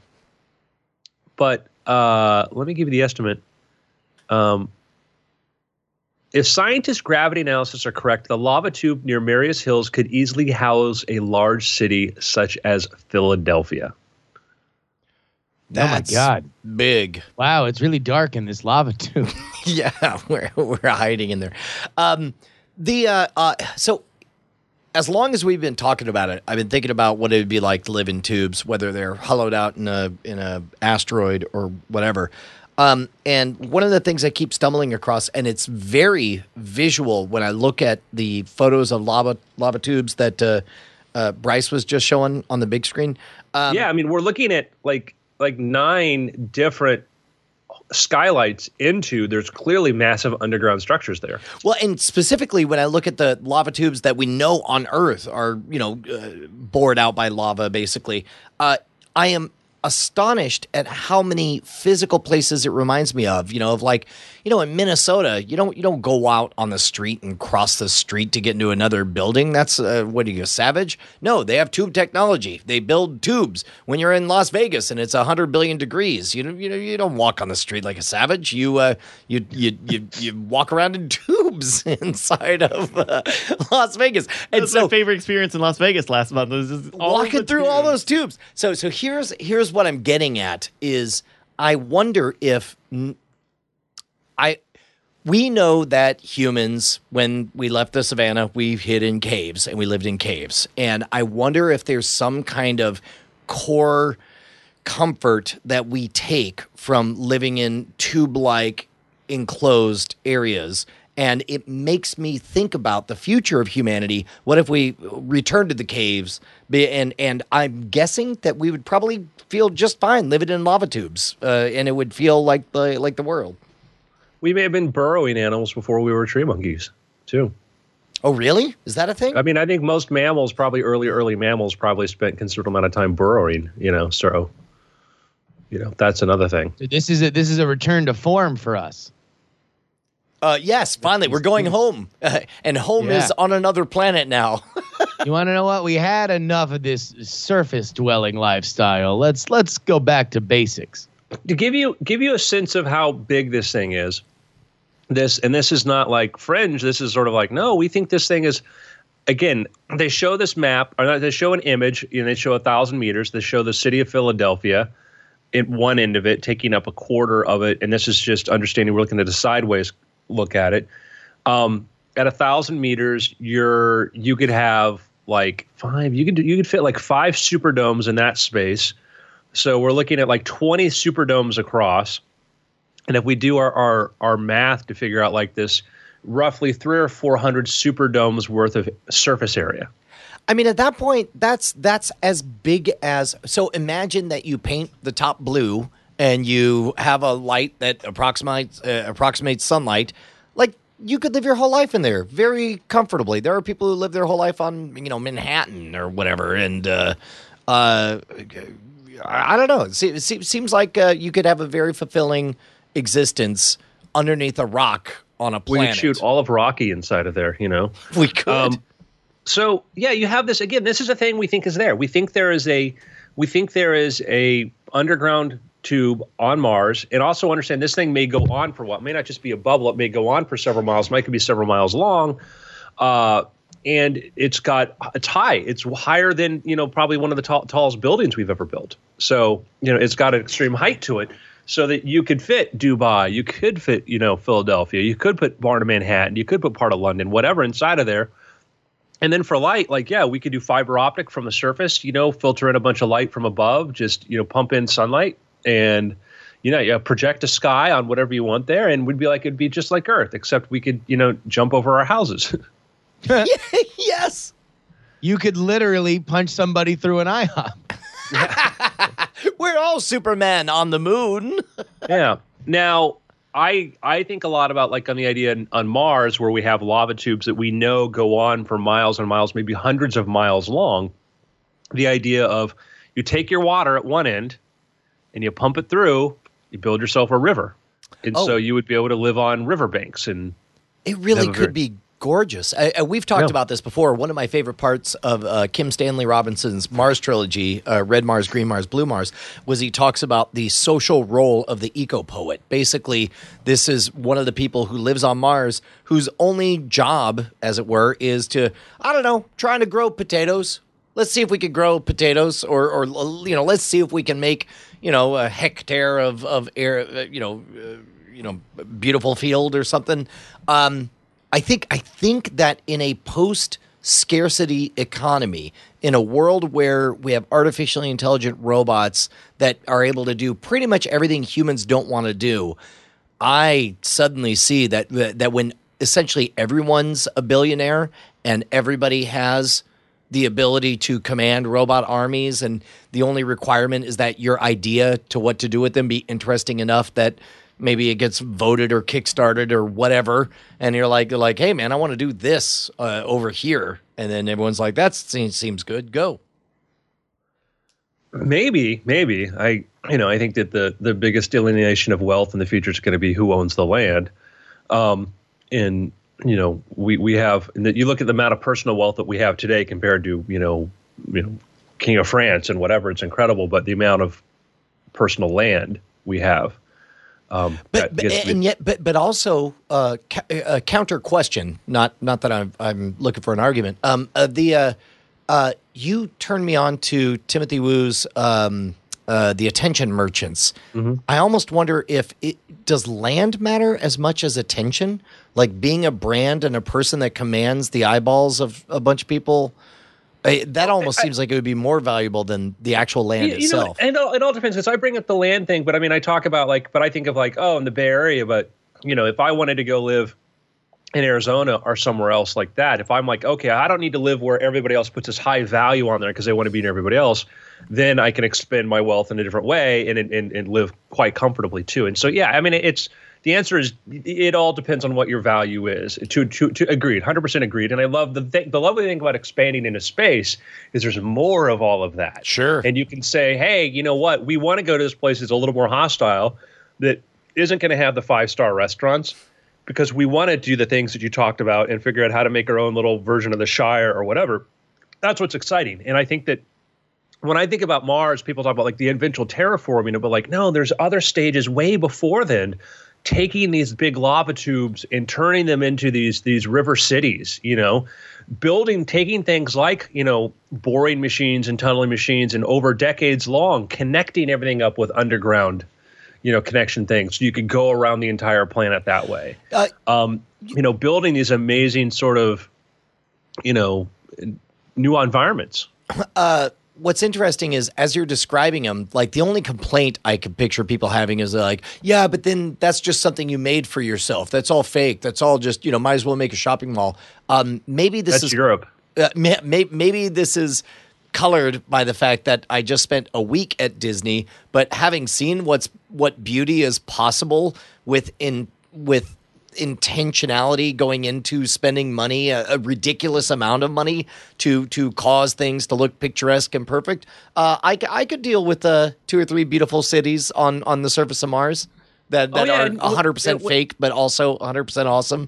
but uh, let me give you the estimate. Um, if scientists' gravity analysis are correct, the lava tube near Marius Hills could easily house a large city such as Philadelphia. That's oh my god! big. Wow, it's really dark in this lava tube. yeah, we're we're hiding in there. Um, the uh, uh, so as long as we've been talking about it, I've been thinking about what it would be like to live in tubes, whether they're hollowed out in a in a asteroid or whatever. Um, and one of the things I keep stumbling across, and it's very visual when I look at the photos of lava lava tubes that uh, uh, Bryce was just showing on the big screen. Um, yeah, I mean, we're looking at like like nine different skylights into there's clearly massive underground structures there. Well, and specifically when I look at the lava tubes that we know on Earth are, you know, uh, bored out by lava, basically, uh, I am astonished at how many physical places it reminds me of. You know, of like, you know, in Minnesota, you don't you don't go out on the street and cross the street to get into another building. That's uh, what are you, a savage? No, they have tube technology. They build tubes. When you're in Las Vegas and it's hundred billion degrees, you know, you know, you don't walk on the street like a savage. You uh, you you you you walk around in tubes inside of uh, Las Vegas. And That's so my favorite experience in Las Vegas last month. Was just walking through all those tubes. So so here's here's what I'm getting at is I wonder if n- I we know that humans when we left the savannah we hid in caves and we lived in caves and I wonder if there's some kind of core comfort that we take from living in tube like enclosed areas. And it makes me think about the future of humanity. What if we return to the caves? And and I'm guessing that we would probably feel just fine living in lava tubes, uh, and it would feel like the like the world. We may have been burrowing animals before we were tree monkeys, too. Oh, really? Is that a thing? I mean, I think most mammals, probably early, early mammals, probably spent considerable amount of time burrowing. You know, so you know that's another thing. this is a this is a return to form for us. Uh, yes, finally, we're going home, and home Yeah. is on another planet now. You want to know what? We had enough of this surface dwelling lifestyle. Let's let's go back to basics. to give you give you a sense of how big this thing is this and this is not like fringe. This is sort of like no we think this thing is again they show this map or they show an image you know they show a thousand meters. They show the city of philadelphia in one end of it taking up a quarter of it. And this is just understanding we're looking at a sideways look at it. Um, at a thousand meters you're you could have like five you could do- you could fit like five superdomes in that space. So we're looking at like 20 superdomes across. And if we do our, our, our math to figure out like this roughly three or four hundred superdomes worth of surface area. I mean, at that point, that's that's as big as. So imagine that you paint the top blue and you have a light that approximates uh, approximates sunlight. Like you could live your whole life in there very comfortably. There are people who live their whole life on you know Manhattan or whatever, and uh, uh, I don't know. It se- se- seems like uh, you could have a very fulfilling existence underneath a rock on a planet. We could shoot all of Rocky inside of there, you know. We could. Um, so yeah, you have this again. This is a thing we think is there. We think there is a, we think there is a underground tube on Mars, and also understand this thing may go on for what may not just be a bubble. It may go on for several miles. Might could be several miles long, uh, and it's got it's high. It's higher than you know probably one of the tall, tallest buildings we've ever built. So you know it's got an extreme height to it. So that you could fit Dubai, you could fit, you know, Philadelphia, you could put part of Manhattan, you could put part of London, whatever inside of there. And then for light, like yeah, we could do fiber optic from the surface, you know, filter in a bunch of light from above, just you know, pump in sunlight and you know, yeah, project a sky on whatever you want there, and we'd be like it'd be just like Earth, except we could, you know, jump over our houses. yes. You could literally punch somebody through an IHOP. We're all Superman on the moon. yeah. Now, I I think a lot about like on the idea on- Mars where we have lava tubes that we know go on for miles and miles, maybe hundreds of miles long. The idea of you take your water at one end and you pump it through, you build yourself a river. And Oh. so you would be able to live on riverbanks and It really could very- be gorgeous. I, I, we've talked Yeah. about this before. One of my favorite parts of uh, Kim Stanley Robinson's Mars trilogy, uh, Red Mars, Green Mars, Blue Mars, was he talks about the social role of the eco poet. Basically, this is one of the people who lives on Mars whose only job, as it were, is to, I don't know, trying to grow potatoes. Let's see if we can grow potatoes, or, or you know, let's see if we can make, you know, a hectare of of air, uh, you know, uh, you know, beautiful field or something. Um, I think I think that in a post scarcity economy, in a world where we have artificially intelligent robots that are able to do pretty much everything humans don't want to do, I suddenly see that that when essentially everyone's a billionaire and everybody has the ability to command robot armies and the only requirement is that your idea to what to do with them be interesting enough that maybe it gets voted or kickstarted or whatever and you're like like hey man i want to do this uh, over here and then everyone's like that seems, seems good go Maybe, maybe. I you know, I think that the the biggest delineation of wealth in the future is going to be who owns the land. Um and you know, we we have that you look at the amount of personal wealth that we have today compared to, you know, you know, King of France and whatever, it's incredible, but the amount of personal land we have um but, but and yet but but also uh, ca- a counter question not not that I'm I'm looking for an argument um uh, the uh, uh you turned me on to Timothy Wu's um uh, the attention merchants. Mm-hmm. I almost wonder if it does land matter as much as attention, like being a brand and a person that commands the eyeballs of a bunch of people. I, that almost seems like it would be more valuable than the actual land You- you know, itself. and it all, it all depends. So I bring up the land thing, but I mean, I talk about like, but I think of like, oh, in the Bay Area. But you know, if I wanted to go live in Arizona or somewhere else like that, if I'm like, okay, I don't need to live where everybody else puts this high value on there because they want to be near everybody else, then I can expend my wealth in a different way and and, and live quite comfortably too. And so, yeah, I mean, it's the answer is it all depends on what your value is. To to, to agreed, hundred percent agreed. And I love the th- the lovely thing about expanding into space is there's more of all of that. Sure. And you can say, hey, you know what? We want to go to this place that's a little more hostile, that isn't going to have the five star restaurants, because we want to do the things that you talked about and figure out how to make our own little version of the Shire or whatever. That's what's exciting. And I think that when I think about Mars, people talk about like the eventual terraforming, but like, no, there's other stages way before then, taking these big lava tubes and turning them into these these river cities, you know, building, taking things like, you know, boring machines and tunneling machines and over decades long, connecting everything up with underground, you know, connection things. So you could go around the entire planet that way. Uh, Um, you know, building these amazing sort of, you know, new environments. What's interesting is as you're describing them, like the only complaint I could picture people having is like, yeah, but then that's just something you made for yourself. That's all fake. That's all just you know, might as well make a shopping mall. Um, maybe this That's is Europe. uh, may, may, maybe this is colored by the fact that I just spent a week at Disney, but having seen what's what beauty is possible with in with intentionality going into spending money a, a ridiculous amount of money to to cause things to look picturesque and perfect. Uh, I I could deal with uh, two or three beautiful cities on on the surface of mars that, that Oh, yeah, are and- 100% and- fake but also 100% awesome.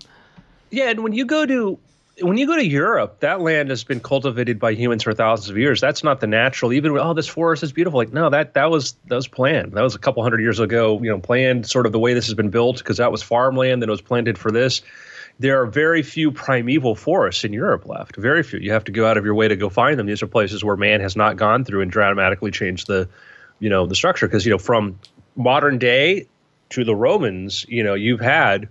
Yeah, and when you go to when you go to Europe, that land has been cultivated by humans for thousands of years. That's not the natural. Even oh, this forest is beautiful. Like no, that that was that was planned. That was a couple hundred years ago. You know, planned sort of the way this has been built because that was farmland that was planted for this. There are very few primeval forests in Europe left. Very few. You have to go out of your way to go find them. These are places where man has not gone through and dramatically changed the, you know, the structure. Because you know, from modern day to the Romans, you know, you've had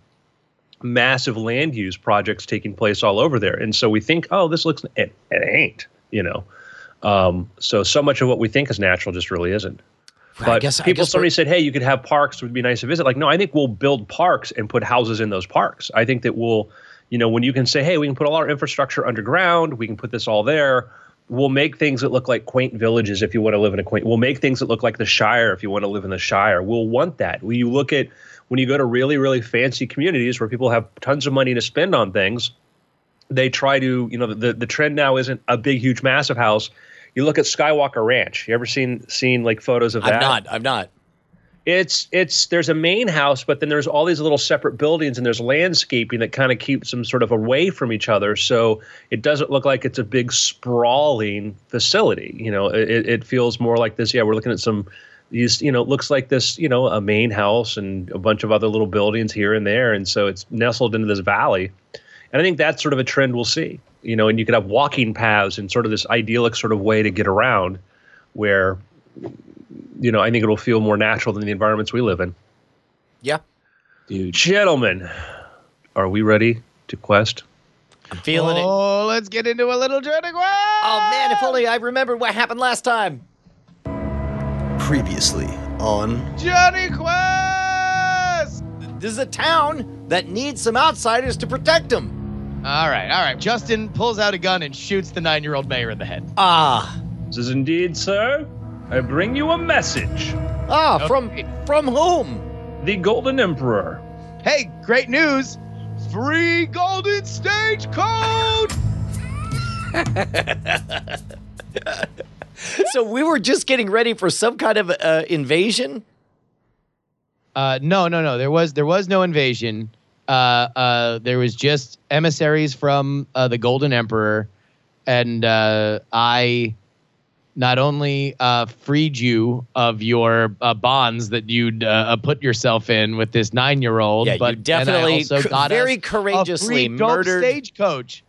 massive land use projects taking place all over there. And so we think, oh, this looks, it, it ain't, you know. Um, so, so much of what we think is natural just really isn't. But I guess, I people, guess somebody said, hey, you could have parks, it would be nice to visit. Like, no, I think we'll build parks and put houses in those parks. I think that we'll, you know, when you can say, hey, we can put all our infrastructure underground, we can put this all there. We'll make things that look like quaint villages if you want to live in a quaint. We'll make things that look like the Shire if you want to live in the Shire. We'll want that. When you look at when you go to really, really fancy communities where people have tons of money to spend on things, they try to, you know, the the trend now isn't a big, huge, massive house. You look at Skywalker Ranch. You ever seen seen like photos of that? i've not i've not It's it's there's a main house, but then there's all these little separate buildings, and there's landscaping that kind of keeps them sort of away from each other, so it doesn't look like it's a big sprawling facility. You know, it, it feels more like this. Yeah, we're looking at some these. You know, it looks like this. You know, a main house and a bunch of other little buildings here and there, and so it's nestled into this valley. And I think that's sort of a trend we'll see. You know, and you could have walking paths and sort of this idyllic sort of way to get around, where you know, I think it'll feel more natural than the environments we live in. yeah Gentlemen, are we ready to quest? i'm feeling it oh, let's get into a little journey. quest. Oh man, if only I remembered what happened last time. Previously on Journey Quest! This is a town that needs some outsiders to protect them. All right, all right. Justin pulls out a gun and shoots the nine year old mayor in the head. Ah, This is indeed, sir. I bring you a message. ah, from from whom? The Golden Emperor. Hey, great news! Free golden stage code! So we were just getting ready for some kind of uh, invasion. Uh, no, no, no. There was there was no invasion. Uh, uh, there was just emissaries from uh, the Golden Emperor, and uh, I not only uh, freed you of your uh, bonds that you'd uh, put yourself in with this nine-year-old, Yeah, but definitely and I also co- very us courageously murdered- stagecoach.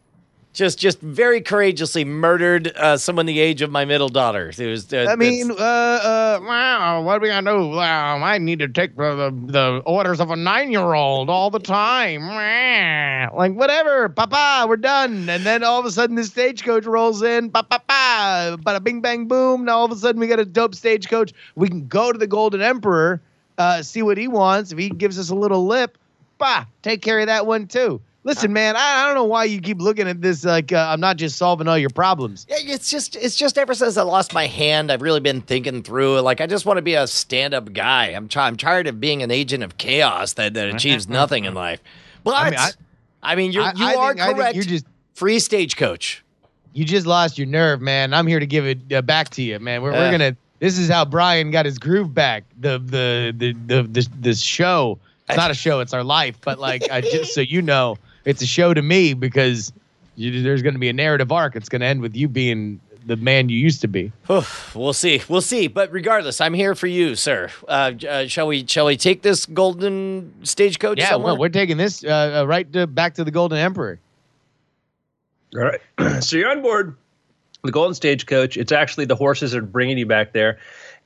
Just just very courageously murdered uh, someone the age of my middle daughter. It was. Uh, I mean, uh, uh, wow, what do we gotta do? Wow, I need to take the, the, orders of a nine-year-old all the time. Like whatever, papa, we're done. And then all of a sudden, the stagecoach rolls in, pa pa pa, bada bing bang boom. Now all of a sudden, we got a dope stagecoach. We can go to the Golden Emperor, uh, see what he wants. If he gives us a little lip, bah, take care of that one too. Listen, man, I, I don't know why you keep looking at this like uh, I'm not just solving all your problems. Yeah, it's just it's just ever since I lost my hand, I've really been thinking through. it. Like I just want to be a stand-up guy. I'm try- I'm tired of being an agent of chaos that, that achieves nothing in life. But I I mean, mean, you're, you I are think- correct. you're just- free stagecoach. you just lost your nerve, man. I'm here to give it uh, back to you, man. We're, Uh. we're gonna. This is how Brian got his groove back. The the the the this, this show. It's not a show. It's our life. But like, I just so you know, it's a show to me because you, there's going to be a narrative arc. It's going to end with you being the man you used to be. we'll see, we'll see. But regardless, I'm here for you, sir. Uh, uh, shall we? Shall we take this golden stagecoach Yeah, somewhere? well, we're taking this uh, uh, right to, back to the Golden Emperor. All right. so you're on board the Golden Stagecoach. It's actually the horses are bringing you back there.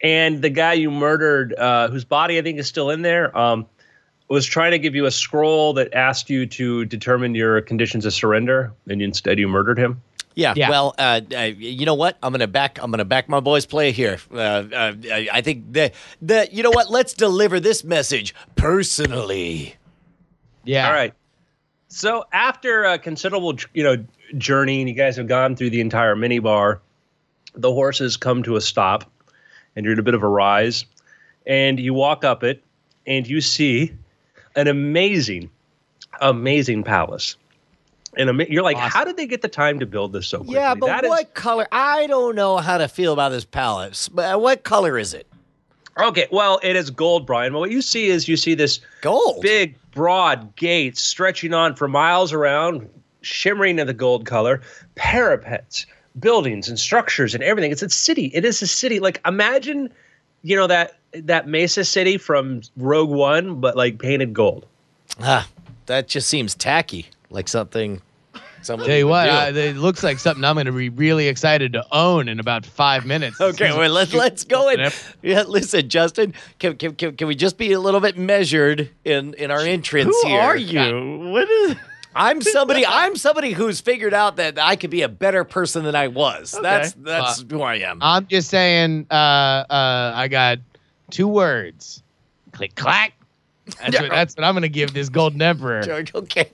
And the guy you murdered, uh, whose body I think is still in there, um, was trying to give you a scroll that asked you to determine your conditions of surrender, and instead you murdered him. Yeah, Yeah. Well, uh, uh, you know what? I'm gonna back. I'm gonna back my boys' play here. Uh, uh, I I think that the. You know what? Let's deliver this message personally. Yeah. All right. So after a considerable, you know, journey, and you guys have gone through the entire minibar, the horses come to a stop, and you're in a bit of a rise, and you walk up it, and you see an amazing, amazing palace. And ama- you're like, Awesome. how did they get the time to build this so quickly? Yeah, but That is- what color? I don't know how to feel about this palace. But what color is it? okay, well, it is gold, Brian. Well, what you see is you see this Gold. big, broad gates stretching on for miles around, shimmering in the gold color, parapets, buildings and structures and everything. It's a city. It is a city. Like imagine, you know that that Mesa City from Rogue One, but like painted gold. Ah, that just seems tacky. Like something. something Tell you what, do. uh, it looks like something I'm going to be really excited to own in about five minutes. Okay, well, let's let's go in. Yeah, listen, Justin, can, can, can, can we just be a little bit measured in in our entrance Who here? are you? What is? I'm somebody. I'm somebody who's figured out that I could be a better person than I was. That's that's who I am. I'm just saying, uh, uh, I got two words click, clack. That's, what, that's what I'm going to give this Golden Emperor. George, okay.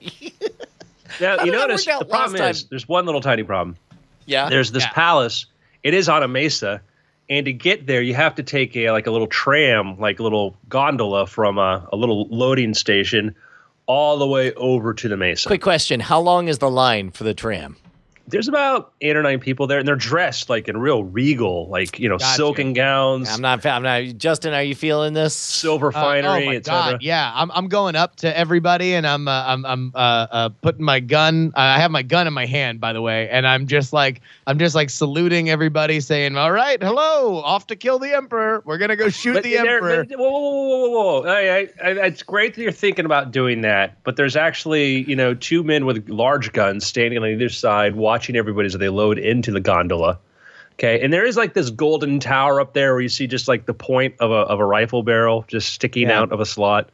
Now you did that notice work out the problem last is time? there's one little tiny problem. yeah. There's this Yeah. palace. It is on a mesa, and to get there, you have to take a like a little tram, like a little gondola from a, a little loading station, all the way over to the mesa. Quick question: How long is the line for the tram? There's about eight or nine people there, and they're dressed like in real regal, like you know, Gotcha. silken gowns, I'm not. I'm not. Justin, are you feeling this? silver Uh, finery, oh my god! Yeah, I'm I'm going up to everybody, and I'm uh, I'm I'm uh, uh, putting my gun. I have my gun in my hand, by the way, and I'm just like I'm just like saluting everybody, saying, "All right, hello, off to kill the emperor. We're gonna go shoot But the emperor." but- whoa, whoa, whoa, whoa, whoa, whoa! I, I, I, it's great that you're thinking about doing that, but there's actually, you know, two men with large guns standing on either side, watching everybody as they load into the gondola. Okay, and there is like this golden tower up there where you see just like the point of a of a rifle barrel just sticking Yeah. out of a slot.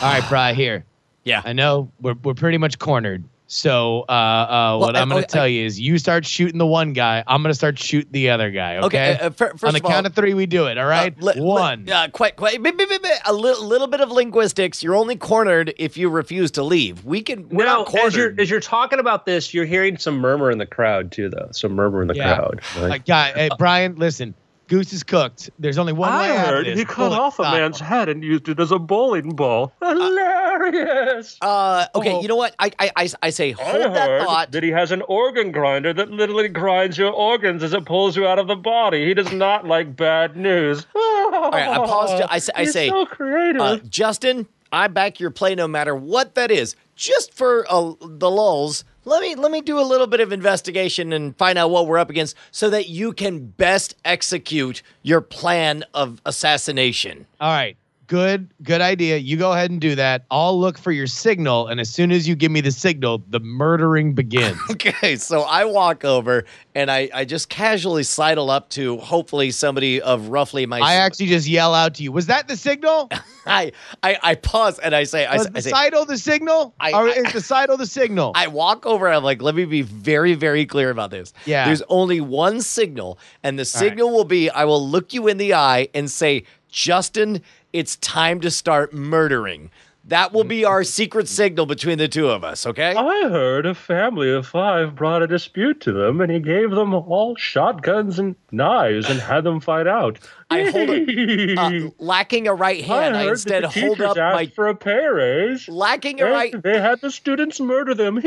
All right, Bry, here. Yeah. I know we're we're pretty much cornered. So uh, uh, what Well, I'm going I- to tell you is, you start shooting the one guy. I'm going to start shooting the other guy. Okay. uh, fir- first On the of all, count of three, we do it. All right. Uh, li- li- one. uh, quite, quite, a little, little bit of linguistics. You're only cornered if you refuse to leave. We can. We're now, not cornered. as you're as you're talking about this, you're hearing some murmur in the crowd too, though. Some murmur in the Yeah. crowd. Like, Like, guy, hey, Brian, listen. Goose is cooked. There's only one way out of this. Pull it. Stop. head and used it as a bowling ball. Hilarious! uh, okay, Oh. you know what? I, I, I, I say hold that thought. That he has an organ grinder that literally grinds your organs as it pulls you out of the body. He does not like bad news. All right, I apologize. I say- I say, so creative. Uh, Justin, I back your play no matter what that is. Just for uh, the lulls, let me let me do a little bit of investigation and find out what we're up against, so that you can best execute your plan of assassination. All right. Good, good idea. You go ahead and do that. I'll look for your signal, and as soon as you give me the signal, the murdering begins. Okay, so I walk over and I, I just casually sidle up to hopefully somebody of roughly my. I actually just yell out to you. Was that the signal? I, I, I pause and I say, I, Was I the say, Sidle the signal? I- or I- is the Sidle the signal? I walk over. I'm like, let me be very, very clear about this. Yeah. There's only one signal, and the signal will be I will look you in the eye and say, Justin, it's time to start murdering. That will be our secret signal between the two of us, okay? I heard a family of five brought a dispute to them, and he gave them all shotguns and knives and had them fight out. I hold it. Uh, lacking a right hand, I, instead hold up my. for a pay raise. Lacking a right, They had the students murder them.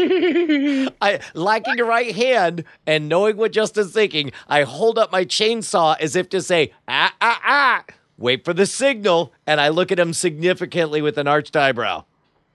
I lacking a right hand, and knowing what Justin's thinking, I hold up my chainsaw as if to say, ah ah ah. Wait for the signal, and I look at him significantly with an arched eyebrow.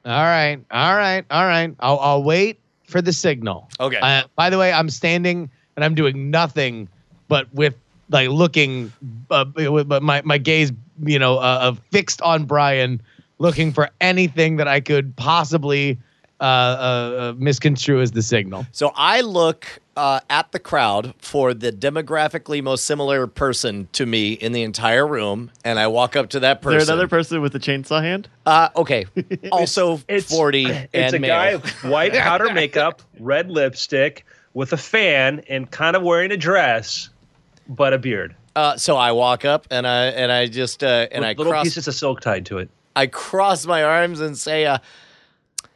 all right, all right, all right. I'll, I'll wait for the signal. Okay. Uh, by the way, I'm standing and I'm doing nothing, but with like looking, uh, with my my- gaze, you know, uh, uh, fixed on Brian, looking for anything that I could possibly uh, uh, uh, misconstrue as the signal. So I look uh, at the crowd for the demographically most similar person to me in the entire room, and I walk up to that Is there person. another person with a chainsaw hand? Uh, okay, also it's, forty It's and a male. guy white powder makeup, red lipstick, with a fan and kind of wearing a dress, but a beard. Uh, so I walk up and I and I just uh, and with I little cross pieces of silk tied to it. I cross my arms and say, uh,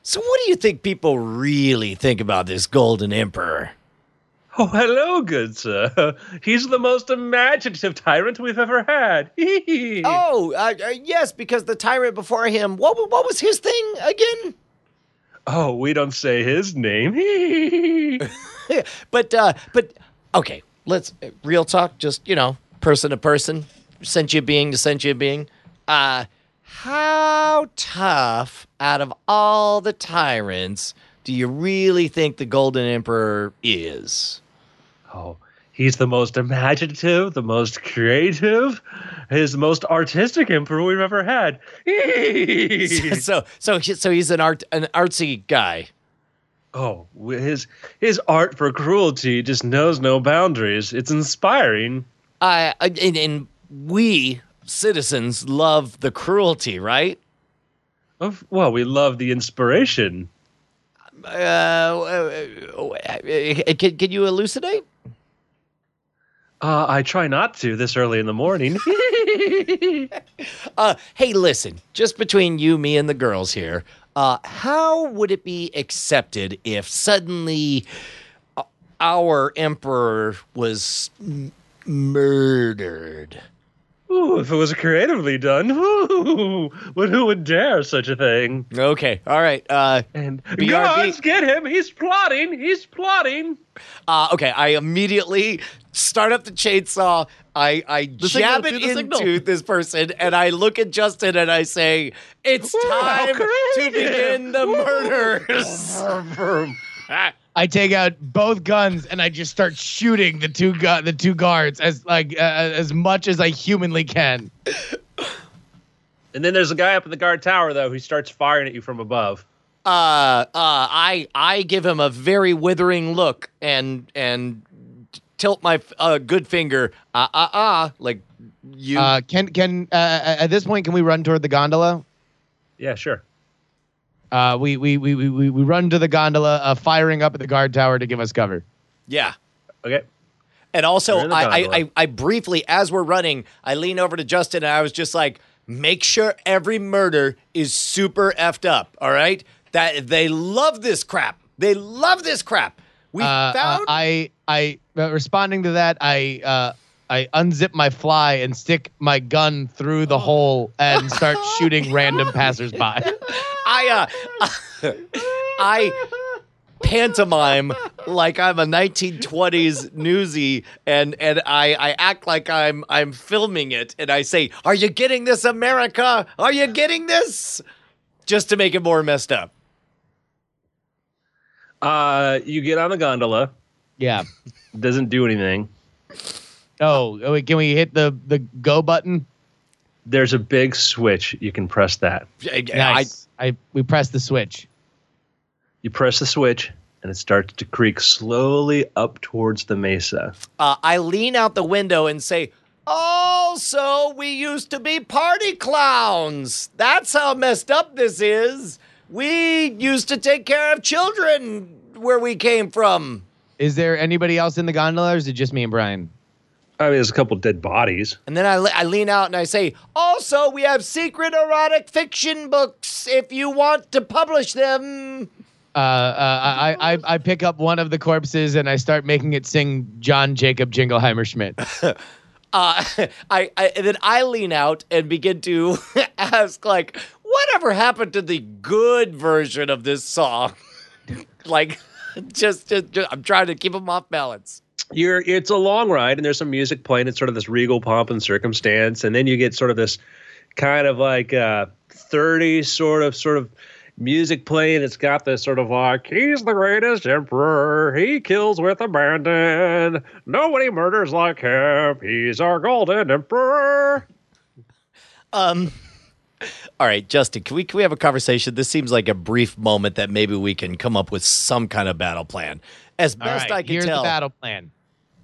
"So what do you think people really think about this Golden Emperor?" Oh, hello, good sir. He's the most imaginative tyrant we've ever had. Oh, uh, uh, yes, because the tyrant before him, what what was his thing again? Oh, we don't say his name. but uh, but okay, let's real talk. Just you know, person to person, sentient being to sentient being. Uh, how tough out of all the tyrants do you really think the Golden Emperor is? oh, he's the most imaginative, the most creative, his most artistic emperor we've ever had. so so so he's an art an artsy guy. oh, his his art for cruelty just knows no boundaries. It's inspiring. Uh, and, and we citizens love the cruelty, right? Of, well, we love the inspiration. Uh, uh, uh, can, can you elucidate? Uh, I try not to this early in the morning. Uh, hey, listen, just between you, me, and the girls here, uh, how would it be accepted if suddenly uh, our emperor was m- murdered? Ooh, if it was creatively done, ooh, but who would dare such a thing? Okay, all right. Uh, And BRB. guards, get him! He's plotting! He's plotting! uh, okay, I immediately start up the chainsaw. I, I signal, jab do it the into signal. this person, and I look at Justin and I say, "It's Ooh, time to begin the murders." I take out both guns and I just start shooting the two gu- the two guards as like uh, as much as I humanly can. And then there's a guy up in the guard tower, though, who starts firing at you from above. uh, uh, I I give him a very withering look and and tilt my uh, good finger, ah ah ah, like you. Uh, can can uh, at this point can we run toward the gondola? Yeah, sure. Uh, we, we, we, we, we we run to the gondola, uh, firing up at the guard tower to give us cover. yeah. Okay. And also, I, I. I, I briefly, as we're running, I lean over to Justin and I was just like, make sure every murder is super effed up. All right. That they love this crap. They love this crap. We Uh, uh, found. I I uh, responding to that, I uh, I unzip my fly and stick my gun through the hole and start shooting random passersby. I, uh, I pantomime like I'm a 1920s newsie, and and I I act like I'm I'm filming it, and I say, "Are you getting this, America? Are you getting this?" Just to make it more messed up. Uh, you get on the gondola. Yeah. Doesn't do anything. Oh, oh, can we hit the the go button? There's a big switch. You can press that. Nice. I, we press the switch. You press the switch, and it starts to creak slowly up towards the mesa. uh, I lean out the window and say, "Also, we used to be party clowns. That's how messed up this is. We used to take care of children where we came from." Is there anybody else in the gondola, or is it just me and Brian? I mean, there's a couple dead bodies. And then I, le- I lean out and I say, also, we have secret erotic fiction books if you want to publish them. Uh, uh, I, I I pick up one of the corpses and I start making it sing John Jacob Jingleheimer Schmidt. Uh, I, I and then I lean out and begin to ask, like, whatever happened to the good version of this song? like, just, just, just- I'm trying to keep them off balance. You're it's a long ride, and there's some music playing. It's sort of this regal pomp and circumstance, and then you get sort of this kind of like uh, 30s sort of sort of music playing. It's got this sort of like he's the greatest emperor. He kills with abandon. Nobody murders like him. He's our golden emperor. Um. All right, Justin, can we can we have a conversation? This seems like a brief moment that maybe we can come up with some kind of battle plan. As best right, I can here's tell. the battle plan.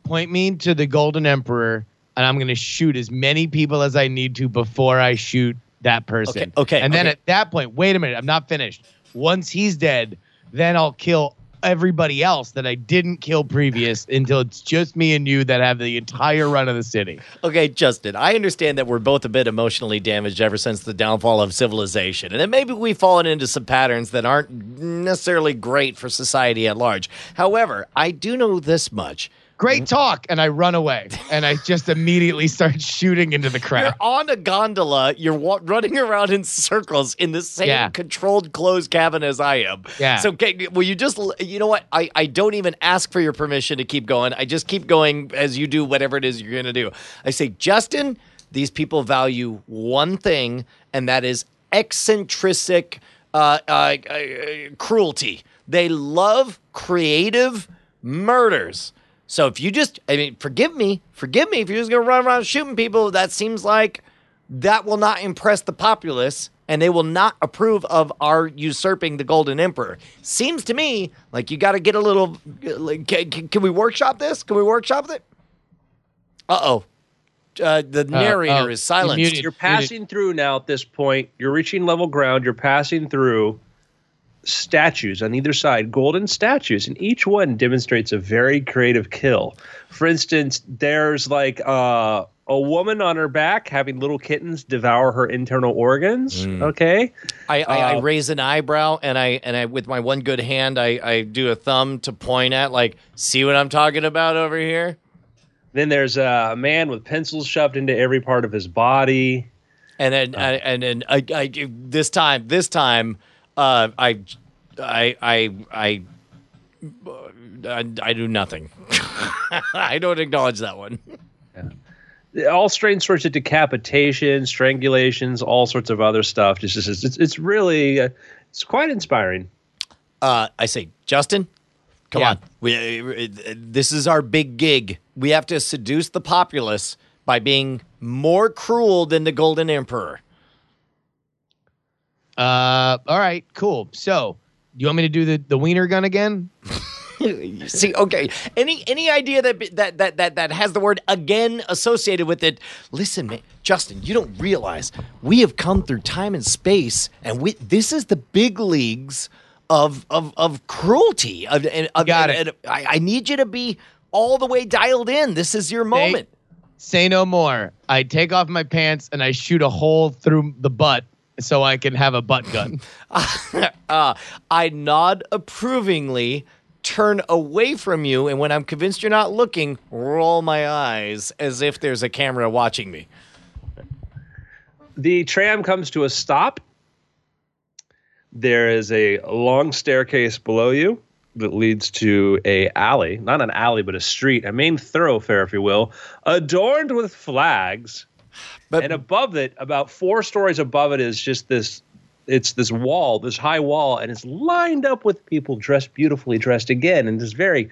Point me to the Golden Emperor, and I'm going to shoot as many people as I need to before I shoot that person. Okay, okay, And then okay. at that point, wait a minute, I'm not finished. Once he's dead, then I'll kill everybody else that I didn't kill previous until it's just me and you that have the entire run of the city. Okay, Justin, I understand that we're both a bit emotionally damaged ever since the downfall of civilization, and that maybe we've fallen into some patterns that aren't necessarily great for society at large. However, I do know this much. Great talk, and I run away, and I just immediately start shooting into the crowd. You're on a gondola, you're wa- running around in circles in the same Yeah. controlled closed cabin as I am. Yeah. So, okay, will you just, you know what? I, I don't even ask for your permission to keep going. I just keep going as you do whatever it is you're going to do. I say, Justin, these people value one thing, and that is eccentric uh, uh, uh, cruelty. They love creative murders. So if you just, I mean, forgive me, forgive me if you're just going to run around shooting people, that seems like that will not impress the populace and they will not approve of our usurping the golden emperor. Seems to me like you got to get a little, like, can, can, can we workshop this? Can we workshop it? Uh-oh. Uh, the narrator oh, is you silenced. muted. You're passing through now at this point. You're reaching level ground. You're passing through statues on either side, golden statues, and each one demonstrates a very creative kill. For instance, there's like uh, a woman on her back having little kittens devour her internal organs. Okay. I, I, I Uh, raise an eyebrow and I and I with my one good hand I, I do a thumb to point at like see what I'm talking about over here Then there's a man with pencils shoved into every part of his body. and then I, and then I, I this time this time uh, I I I I I, I do nothing I don't acknowledge that one all strange sorts of decapitation, strangulations, all sorts of other stuff. Just, just it's, it's really uh, it's quite inspiring. uh, I say Justin come Yeah. on we, uh, this is our big gig we have to seduce the populace by being more cruel than the golden emperor Uh, all right, cool. So, you want me to do the the wiener gun again? See, okay. Any any idea that that that that that has the word again associated with it? Listen, man, Justin, you don't realize we have come through time and space, and we this is the big leagues of of of cruelty. Of, and, of, Got and- it. and I, I need you to be all the way dialed in. This is your moment. Say no more. I take off my pants and I shoot a hole through the butt so I can have a butt gun. uh, I nod approvingly, turn away from you, and when I'm convinced you're not looking, roll my eyes as if there's a camera watching me. The tram comes to a stop. There is a long staircase below you that leads to a alley, not an alley, but a street, a main thoroughfare, if you will, adorned with flags. But and above it, about four stories above it, is just this. It's this wall, this high wall, and it's lined up with people dressed beautifully, dressed again, and this very,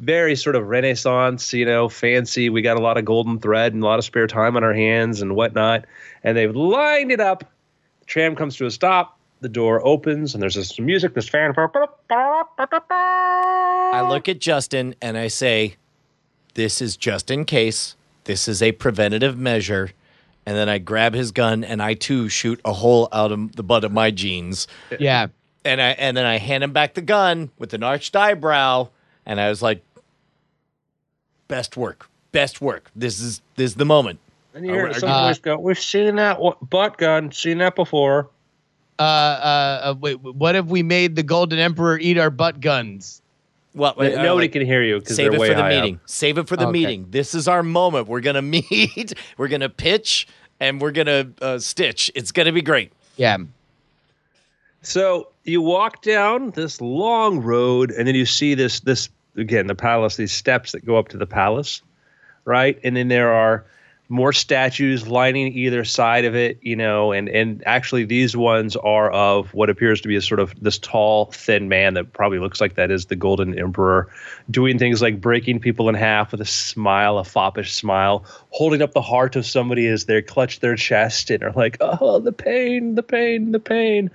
very sort of Renaissance, you know, fancy. We got a lot of golden thread and a lot of spare time on our hands and whatnot, and they've lined it up. The tram comes to a stop. The door opens, and there's this music, this fanfare. I look at Justin and I say, This is just in case. This is a preventative measure. And then I grab his gun and I too shoot a hole out of the butt of my jeans. yeah. And I and then I hand him back the gun with an arched eyebrow. And I was like, Best work. Best work. This is this is the moment. And you hear Uh, some uh, voice go, "We've seen that wa- butt gun, seen that before." Uh, uh, uh, wait, what if we made the Golden Emperor eat our butt guns? Well, wait, Nobody uh, wait. can hear you because Save they're it way for the high meeting. up. Save it for the Okay. meeting. This is our moment. We're gonna meet. We're gonna pitch, and we're gonna uh, stitch. It's gonna be great. Yeah. So you walk down this long road, and then you see this this again the palace. These steps that go up to the palace, right? And then there are more statues lining either side of it, you know, and and actually these ones are of what appears to be a sort of this tall, thin man that probably looks like that is the Golden Emperor, doing things like breaking people in half with a smile, a foppish smile, holding up the heart of somebody as they clutch their chest and are like, oh, the pain, the pain, the pain,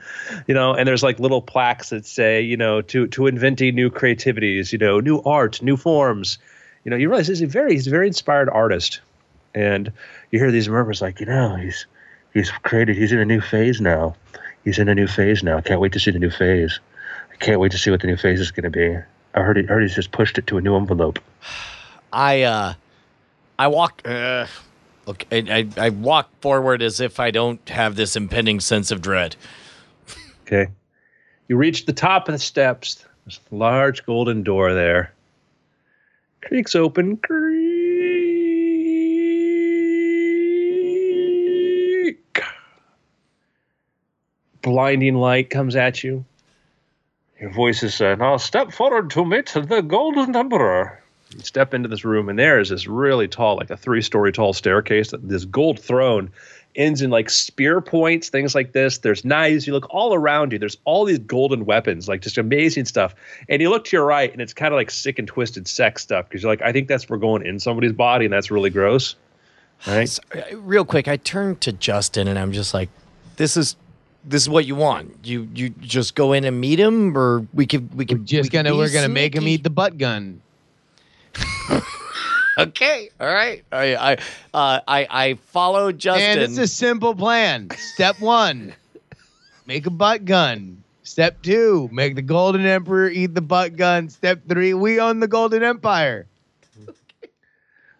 you know. And there's like little plaques that say, you know, to to inventing new creativities, you know, new art, new forms. You know, you realize he's a very he's a very inspired artist and you hear these murmurs like, you know, he's he's created, he's in a new phase now. He's in a new phase now. I can't wait to see the new phase. I Can't wait to see what the new phase is going to be. I heard, he, heard he's just pushed it to a new envelope. I uh, I walk. Uh, look, I, I I walk forward as if I don't have this impending sense of dread. Okay. You reach the top of the steps. There's a large golden door there. Creaks open. Creak. Blinding light comes at you. Your voice is uh, now step forward to meet the Golden Emperor. You step into this room, and there is this really tall, like a three story tall staircase, this gold throne ends in like spear points, things like this. There's knives. You look all around you. There's all these golden weapons, like just amazing stuff. And you look to your right, and it's kind of like sick and twisted sex stuff because you're like, I think that's we're going in somebody's body, and that's really gross. Right? So, uh, real quick, I turn to Justin and I'm just like, "This is this is what you want. You you just go in and meet him, or we could we We're just we could gonna be we're gonna make him eat the butt gun. Okay, all right. I I uh, I, I follow Justin. And it's a simple plan. Step one, make a butt gun. Step two, make the Golden Emperor eat the butt gun. Step three, we own the Golden Empire.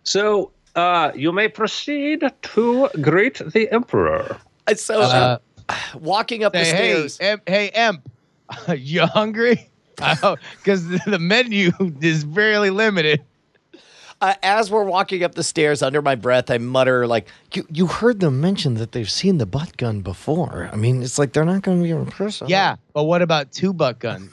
So uh, you may proceed to greet the Emperor. so Uh, walking up the Say, hey, stairs. Em- hey, Emp, you hungry? Because the menu is fairly limited. uh, as we're walking up the stairs, under my breath, I mutter like, "You you heard them mention that they've seen the butt gun before. I mean, it's like they're not going to be impressed." Yeah, but what about two butt guns?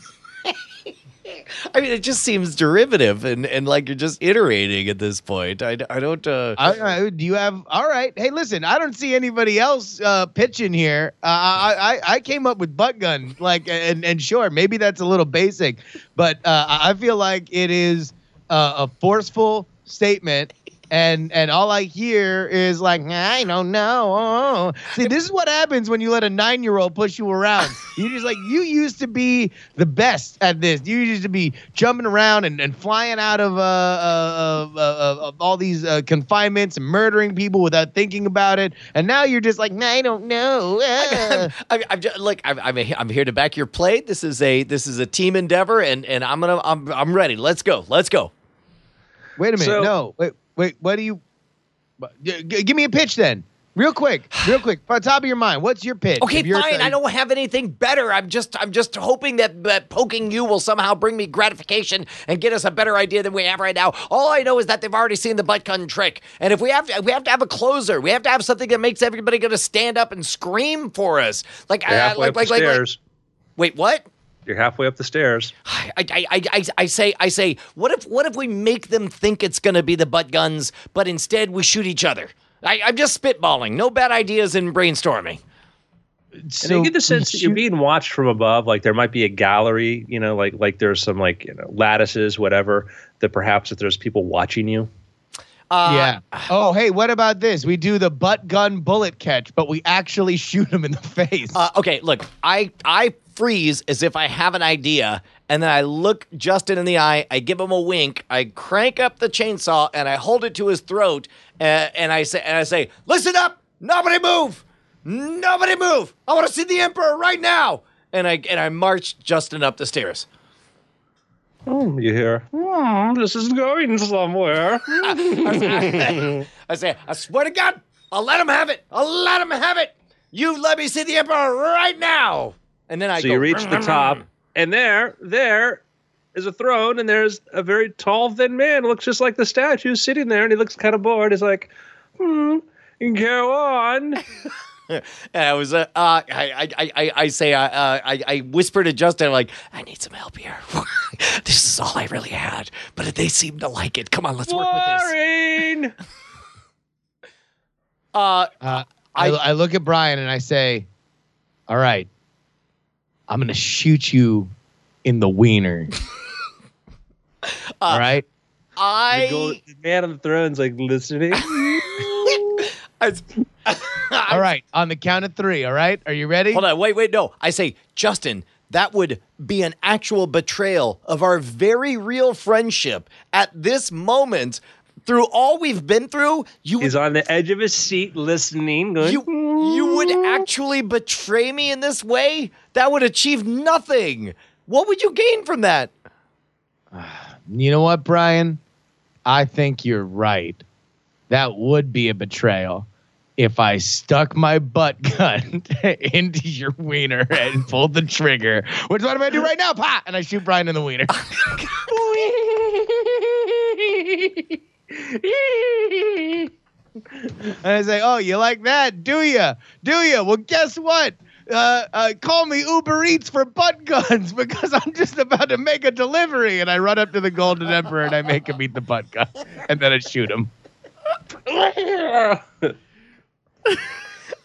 I mean, it just seems derivative and and like you're just iterating at this point. I, I don't. Uh, I, I, do you have? All right. Hey, listen. I don't see anybody else uh, pitching here. Uh, I, I I came up with butt gun. Like, and and sure, maybe that's a little basic, but uh, I feel like it is uh, a forceful statement. And and all I hear is like I don't know. See, this is what happens when you let a nine year old push you around. You just like you used to be the best at this. You used to be jumping around and, and flying out of uh, uh, of, uh, of all these uh, confinements and murdering people without thinking about it. And now you're just like, I don't know. Uh." I'm, I'm just, look. I'm, I'm, I'm here to back your play. This is a this is a team endeavor, and and I'm gonna I'm I'm ready. Let's go. Let's go. Wait a minute. So- no. Wait. Wait. What do you? g- g- give me a pitch then, real quick, real quick, on top of your mind. What's your pitch? Okay, If you're- fine. I don't have anything better. I'm just I'm just hoping that, that poking you will somehow bring me gratification and get us a better idea than we have right now. All I know is that they've already seen the butt gun trick, and if we have to, we have to have a closer. We have to have something that makes everybody going to stand up and scream for us. Like You're uh, like, like, like, like- wait, what? You're halfway up the stairs. I, I, I, I, I say I say what if what if we make them think it's gonna be the butt guns, but instead we shoot each other? I, I'm just spitballing. No bad ideas in brainstorming. And So you get the sense that you're being watched from above. Like there might be a gallery, you know, like like there's some like you know lattices, whatever. That perhaps that there's people watching you. Uh, yeah. Oh, hey, what about this? We do the butt gun bullet catch, but we actually shoot him in the face. Uh, okay, look, I I freeze as if I have an idea, and then I look Justin in the eye. I give him a wink. I crank up the chainsaw and I hold it to his throat, uh, and I say and I say, "Listen up, nobody move, nobody move. I want to see the emperor right now." And I and I march Justin up the stairs. Oh, you hear? "Hmm, this is going somewhere. I say, I swear to God, I'll let him have it. I'll let him have it. You let me see the emperor right now. And then I so go, you reach the top, and there, there is a throne, and there's a very tall, thin man. Looks just like the statue sitting there, and he looks kind of bored. He's like, hmm, go on. And I was, uh, uh, I, I, I, I say, uh, uh, I, I whisper to Justin, like, I need some help here. this is all I really had, but they seem to like it. Come on, let's work with this. Boring. Uh, Uh, I, I look at Brian and I say, "All right, I'm gonna shoot you in the wiener." All uh, right. The gold- I, the man on the throne's like listening. All right. On the count of three. All right. Are you ready? Hold on, wait, wait, no. I say, Justin, that would be an actual betrayal of our very real friendship at this moment. Through all we've been through, you He's would, on the edge of his seat, listening. Going, you you would hmm. actually betray me in this way? That would achieve nothing. What would you gain from that? You know what, Brian? I think you're right. That would be a betrayal if I stuck my butt gun into your wiener and pulled the trigger. Which what am I do right now? Pa! And I shoot Brian in the wiener. and I say, "Oh, you like that? Do you? Do you? Well, guess what? Uh, uh, call me Uber Eats for butt guns because I'm just about to make a delivery." And I run up to the Golden Emperor and I make him eat the butt gun, and then I shoot him.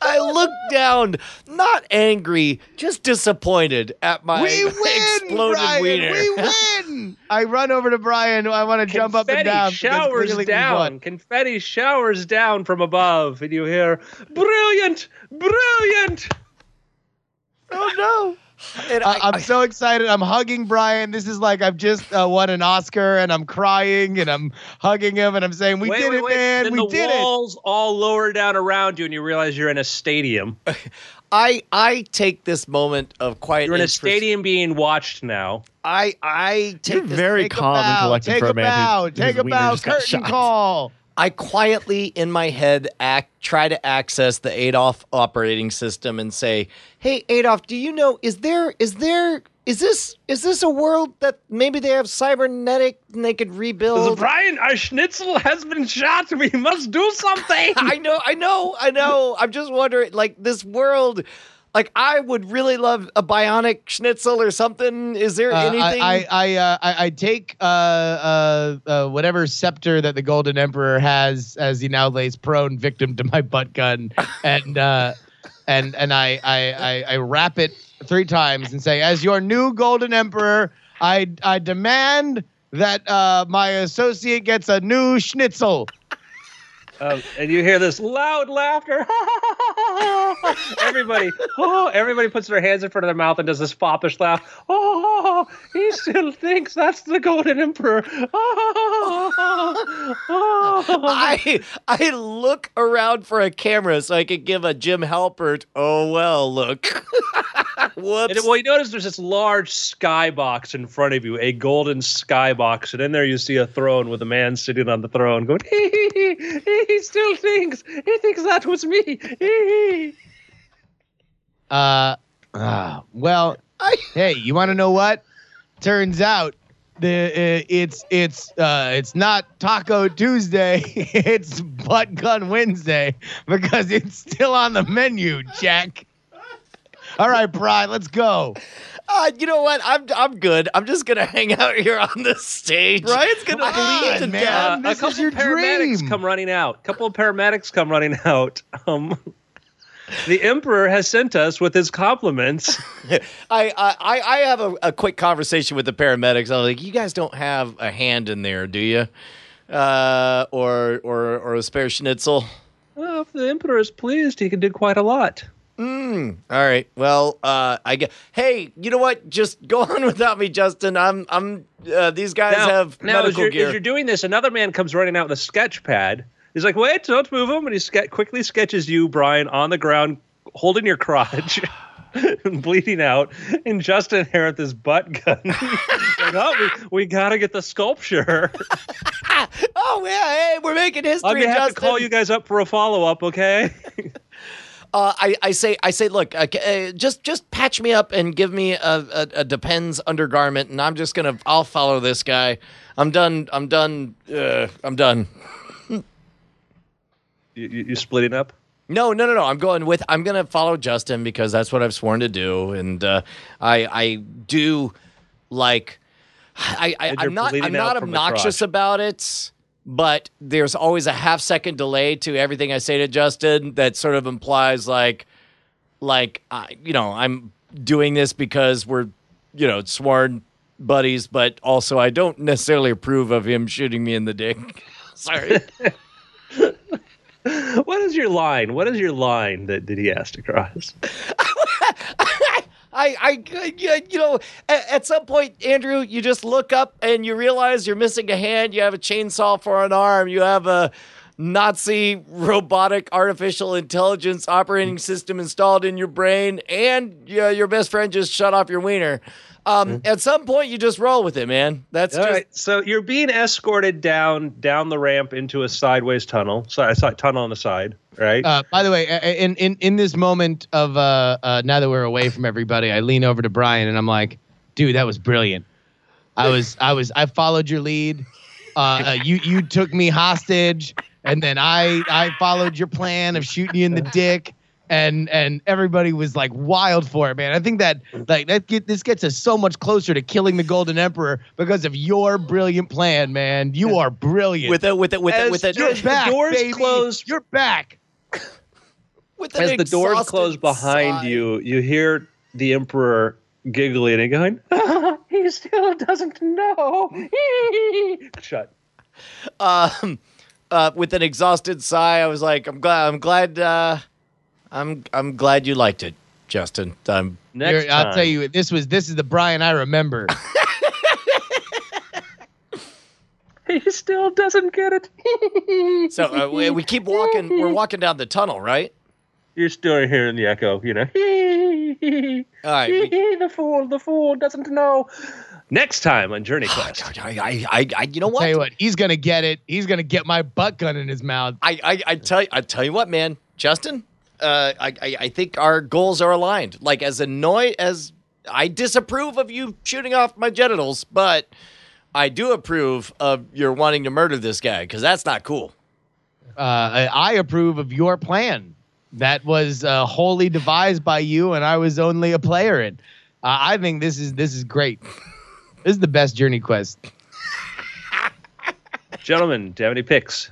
I look down, not angry, just disappointed at my we win, exploded Brian. wiener. We win. I run over to Brian. I want to jump up and down. because showers down. Confetti showers down from above, and you hear, "Brilliant! Brilliant!" Oh no. And I, I- I'm I- so excited. I'm hugging Brian. This is like I've just uh, won an Oscar, and I'm crying, and I'm hugging him, and I'm saying, "We wait, did wait, it, wait. man! Then we the did it!" walls all lower down around you, and you realize you're in a stadium. I I take this moment of quiet. You're in a stadium being watched now. I I take You're this, very Take a calm and bow. collected Take for a a man bow. who, Take whose a wiener bow. just got Curtain call. I quietly in my head act try to access the Adolf operating system and say, "Hey Adolf, do you know is there is there is this is this a world that maybe they have cybernetic and they could rebuild?" Brian, our schnitzel has been shot. We must do something. I know, I know, I know. I'm just wondering, like this world. Like I would really love a bionic schnitzel or something. Is there Uh, anything? I I I, uh, I I take uh, uh, uh, whatever scepter that the Golden Emperor has as he now lays prone, victim to my butt gun, and uh, and and I, I I I wrap it three times and say, as your new Golden Emperor, I I demand that uh, my associate gets a new schnitzel. Um, and you hear this loud laughter. everybody, oh, everybody puts their hands in front of their mouth and does this foppish laugh. Oh, he still thinks that's the Golden Emperor. Oh, oh. I I look around for a camera so I could give a Jim Halpert. Oh well, look. Whoops. And well, you notice there's this large skybox in front of you, a golden skybox, and in there you see a throne with a man sitting on the throne going, he, still thinks, he thinks that was me. He, he. Uh, ah, well, I- hey, you want to know what? Turns out the uh, it's it's uh it's not Taco Tuesday, it's Butt Gun Wednesday because it's still on the menu, Jack. All right, Brian, let's go. Uh, you know what? I'm I'm good. I'm just gonna hang out here on the stage. Brian's gonna Come on, bleed to man. death. Uh, a this is couple your paramedics dream. come running out. A couple of paramedics come running out. Um, the emperor has sent us with his compliments. I I I have a, a quick conversation with the paramedics. I'm like, you guys don't have a hand in there, do you? Uh, or or or a spare schnitzel. well, if the emperor is pleased, he can do quite a lot. Mm. All right. Well, uh, I get. Hey, you know what? Just go on without me, Justin. I'm. I'm. Uh, these guys now, have now as, medical you're, gear. as you're doing this, another man comes running out with a sketch pad. He's like, "Wait, don't move him!" And he ske- quickly sketches you, Brian, on the ground, holding your crotch, bleeding out, and Justin here with his butt gun. like, oh, we, we gotta get the sculpture. oh yeah. Hey, we're making history, I'm gonna have Justin. to call you guys up for a follow up, okay? Uh, I, I say I say look uh, uh, just just patch me up and give me a, a, a depends undergarment and I'm just gonna I'll follow this guy. I'm done I'm done uh, I'm done. You, you, splitting up? no no no no. I'm going with I'm gonna follow Justin because that's what I've sworn to do and uh, I I do like I, I I'm not I'm not out from the obnoxious about it but there's always a half second delay to everything I say to Justin that sort of implies like like I, you know i'm doing this because we're you know sworn buddies but also i don't necessarily approve of him shooting me in the dick sorry What is your line? What is your line that, that he asked to cross? I, I, you know, at, some point, Andrew, you just look up and you realize you're missing a hand. You have a chainsaw for an arm. You have a Nazi robotic artificial intelligence operating system installed in your brain, and your best friend just shut off your wiener. Um, At some point, you just roll with it, man. That's All just right, so you're being escorted down down the ramp into a sideways tunnel, side, side tunnel on the side, right? Uh, by the way, uh, in in in this moment of uh, uh, now that we're away from everybody, I lean over to Brian and I'm like, "Dude, that was brilliant. I was I was I followed your lead. Uh, uh, you you took me hostage, and then I I followed your plan of shooting you in the dick." And and everybody was like wild for it, man. I think that like that get, this gets us so much closer to killing the Golden Emperor because of your brilliant plan, man. You are brilliant. with a with a with a with a You're the back, doors baby. close- You're back. with As the doors close behind sigh. you, you hear the emperor giggling and going, "He still doesn't know." Shut. um, uh, with an exhausted sigh, I was like, "I'm glad. I'm glad. Uh, I'm I'm glad you liked it, Justin. Um, Next You're- I'll tell you, this was this is the Brian I remember. he still doesn't get it. so uh, we, we keep walking. We're walking down the tunnel, right? You're still hearing the echo, you know. All right. we- the fool, the fool doesn't know. Next time on Journey Quest. I, I, I, I, you know what? Tell you what, he's gonna get it. He's gonna get my butt gun in his mouth. I, I, I tell you, I tell you what, man, Justin. Uh, I, I, I think our goals are aligned. Like as annoyed as I disapprove of you shooting off my genitals, but I do approve of your wanting to murder this guy because that's not cool. Uh, I, I approve of your plan. That was uh, wholly devised by you, and I was only a player in. Uh, I think this is this is great. This is the best Journey Quest. Gentlemen, do you have any picks?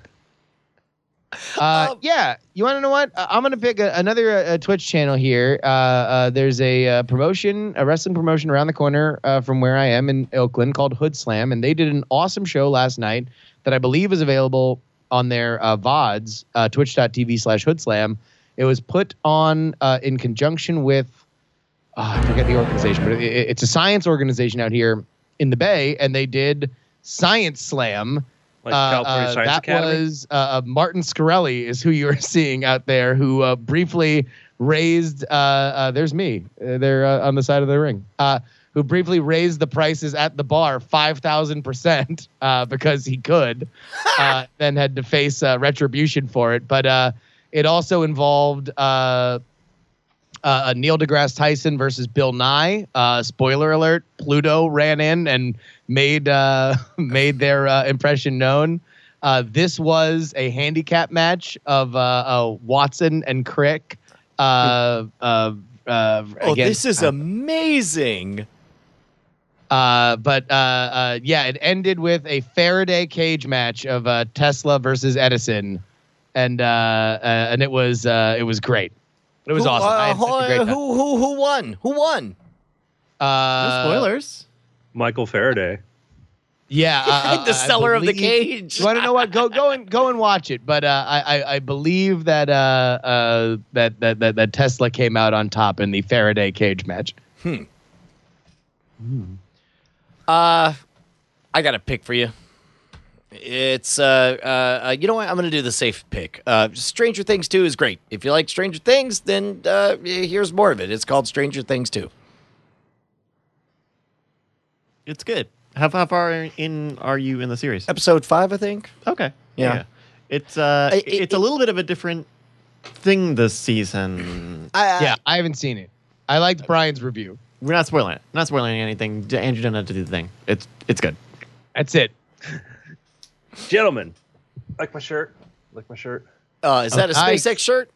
Uh, Um, yeah, you want to know what? Uh, I'm gonna pick a, another uh, Twitch channel here. Uh, uh, there's a uh, promotion, a wrestling promotion around the corner uh, from where I am in Oakland called Hood Slam, and they did an awesome show last night that I believe is available on their uh, VODs, uh, twitch.tv slash Hood Slam. It was put on uh, in conjunction with, uh, I forget the organization, but it, it's a science organization out here in the Bay, and they did Science Slam. Like Uh, uh, that Academy? was uh, uh, Martin Shkreli is who you're seeing out there, who uh, briefly raised. Uh, uh, there's me. Uh, they're uh, on the side of the ring. Uh, who briefly raised the prices at the bar five thousand percent uh, because he could, uh, then had to face uh, retribution for it. But uh, it also involved. Uh, Neil deGrasse Tyson versus Bill Nye. Uh, spoiler alert: Pluto ran in and made uh, made their uh, impression known. Uh, this was a handicap match of uh, uh, Watson and Crick. Uh, uh, uh, Oh, this is amazing. uh, but uh, uh, yeah, it ended with a Faraday cage match of uh, Tesla versus Edison, and uh, uh, and it was uh, it was great. It was who, awesome. I Uh, had such a who, great who, who, who won? Who won? No Uh, spoilers. Michael Faraday. Yeah, uh, the I seller of the believe- cage. You want to know what? Go go and go and watch it. But uh, I, I I believe that uh, uh, that, that that that Tesla came out on top in the Faraday cage match. Uh, I got a pick for you. It's uh, uh, uh you know what? I'm gonna do the safe pick. Uh, Stranger Things 2 is great. If you like Stranger Things, then uh, here's more of it. It's called Stranger Things 2. It's good. How, how far in are you in the series? Episode five, I think. Okay. Yeah. It's uh, I- it- it's a it- little bit of a different thing this season. I, yeah, I haven't seen it. I liked Brian's review. We're not spoiling it. Not spoiling anything. Andrew didn't have to do the thing. It's it's good. That's it. Gentlemen, like my shirt? Like my shirt? Uh, is that a Oh, nice. SpaceX shirt?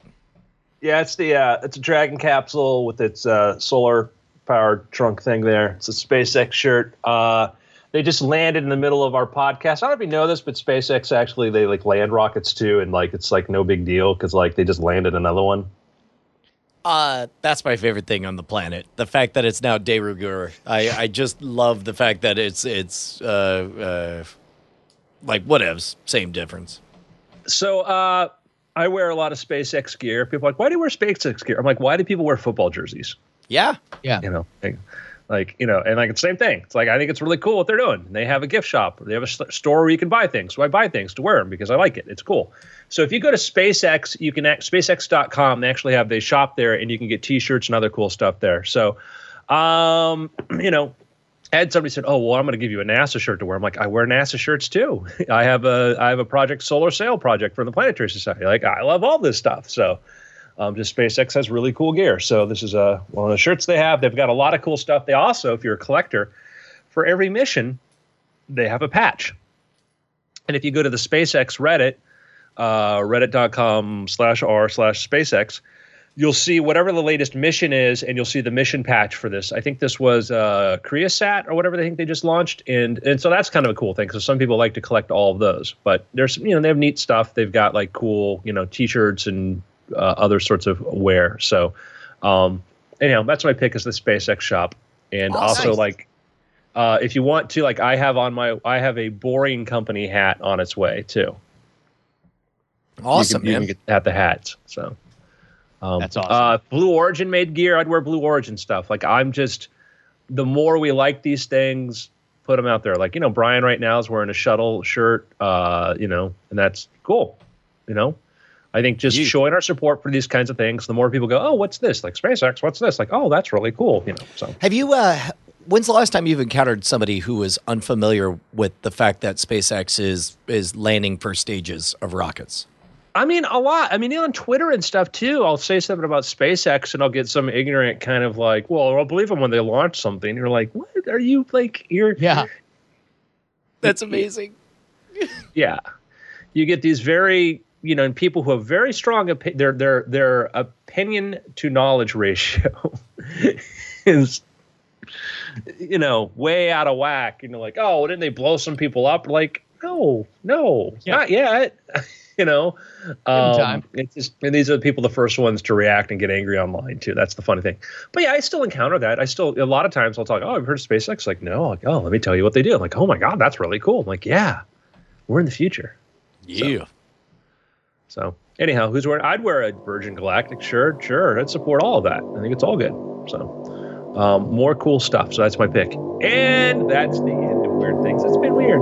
Yeah, it's the uh, it's a Dragon capsule with its uh, solar powered trunk thing there. It's a SpaceX shirt. Uh, they just landed in the middle of our podcast. I don't know if you know this, but SpaceX actually they like land rockets too, and like it's like no big deal because like they just landed another one. Uh, that's my favorite thing on the planet. The fact that it's now de rigueur. I, I just love the fact that it's it's uh, uh, like whatevs, same difference. So uh, I wear a lot of SpaceX gear. People are like, why do you wear SpaceX gear? I'm like, why do people wear football jerseys? Yeah, Yeah. You know, like, Like you know, and like it's the same thing. It's like I think it's really cool what they're doing. They have a gift shop. They have a store where you can buy things. So I buy things to wear them because I like it. It's cool. So if you go to SpaceX, you can act, SpaceX.com. They actually have they shop there, and you can get T-shirts and other cool stuff there. So, um, you know, I had somebody said, "Oh, well, I'm going to give you a NASA shirt to wear." I'm like, "I wear NASA shirts too. I have a I have a project solar sail project for the Planetary Society. Like, I love all this stuff." So, um, just SpaceX has really cool gear. So this is a one of the shirts they have. They've got a lot of cool stuff. They also, if you're a collector, for every mission, they have a patch. And if you go to the SpaceX Reddit, uh, reddit.com slash r slash SpaceX, you'll see whatever the latest mission is, and you'll see the mission patch for this. I think this was uh, Koreasat or whatever they think they just launched, and and so that's kind of a cool thing because some people like to collect all of those. But there's you know they have neat stuff. They've got like cool you know T-shirts and uh, other sorts of wear. So um, anyhow, that's my pick is the SpaceX shop, and Awesome. also like. Uh, if you want to, like, I have on my, I have a Boring Company hat on its way too Awesome, you can, man. You can get at the hats. So um, That's awesome. Uh, Blue Origin made gear. I'd wear Blue Origin stuff. Like I'm just the more we like these things, put them out there. Like you know, Brian right now is wearing a shuttle shirt. Uh, you know, and that's cool. You know. I think just You- showing our support for these kinds of things, the more people go, oh, what's this? Like SpaceX, what's this? Like, oh, that's really cool. You know, so Have you? Uh, when's the last time you've encountered somebody who was unfamiliar with the fact that SpaceX is is landing first stages of rockets? I mean, a lot. I mean, on Twitter and stuff too. I'll say something about SpaceX, and I'll get some ignorant kind of like, "Well, I'll believe them when they launch something." You're like, "What are you like?" You're yeah. That's amazing. yeah. You get these very, you know, and people who have very strong opi- their their their opinion to knowledge ratio is, you know, way out of whack. You know, like, oh, didn't they blow some people up? Like, no, no, Yeah. not yet. you know, um, time. it's just, and these are the people the first ones to react and get angry online too. That's the funny thing. But yeah, I still encounter that. I still a lot of times I'll talk. Oh, I've heard of SpaceX. Like, no. Like, oh, let me tell you what they do. I'm like, oh my god, that's really cool. I'm like, yeah, we're in the future. Yeah. So anyhow, who's wearing? I'd wear a Virgin Galactic shirt. Sure, I'd support all of that. I think it's all good. So um, more cool stuff. So that's my pick. And that's the end of weird things. It's been weird.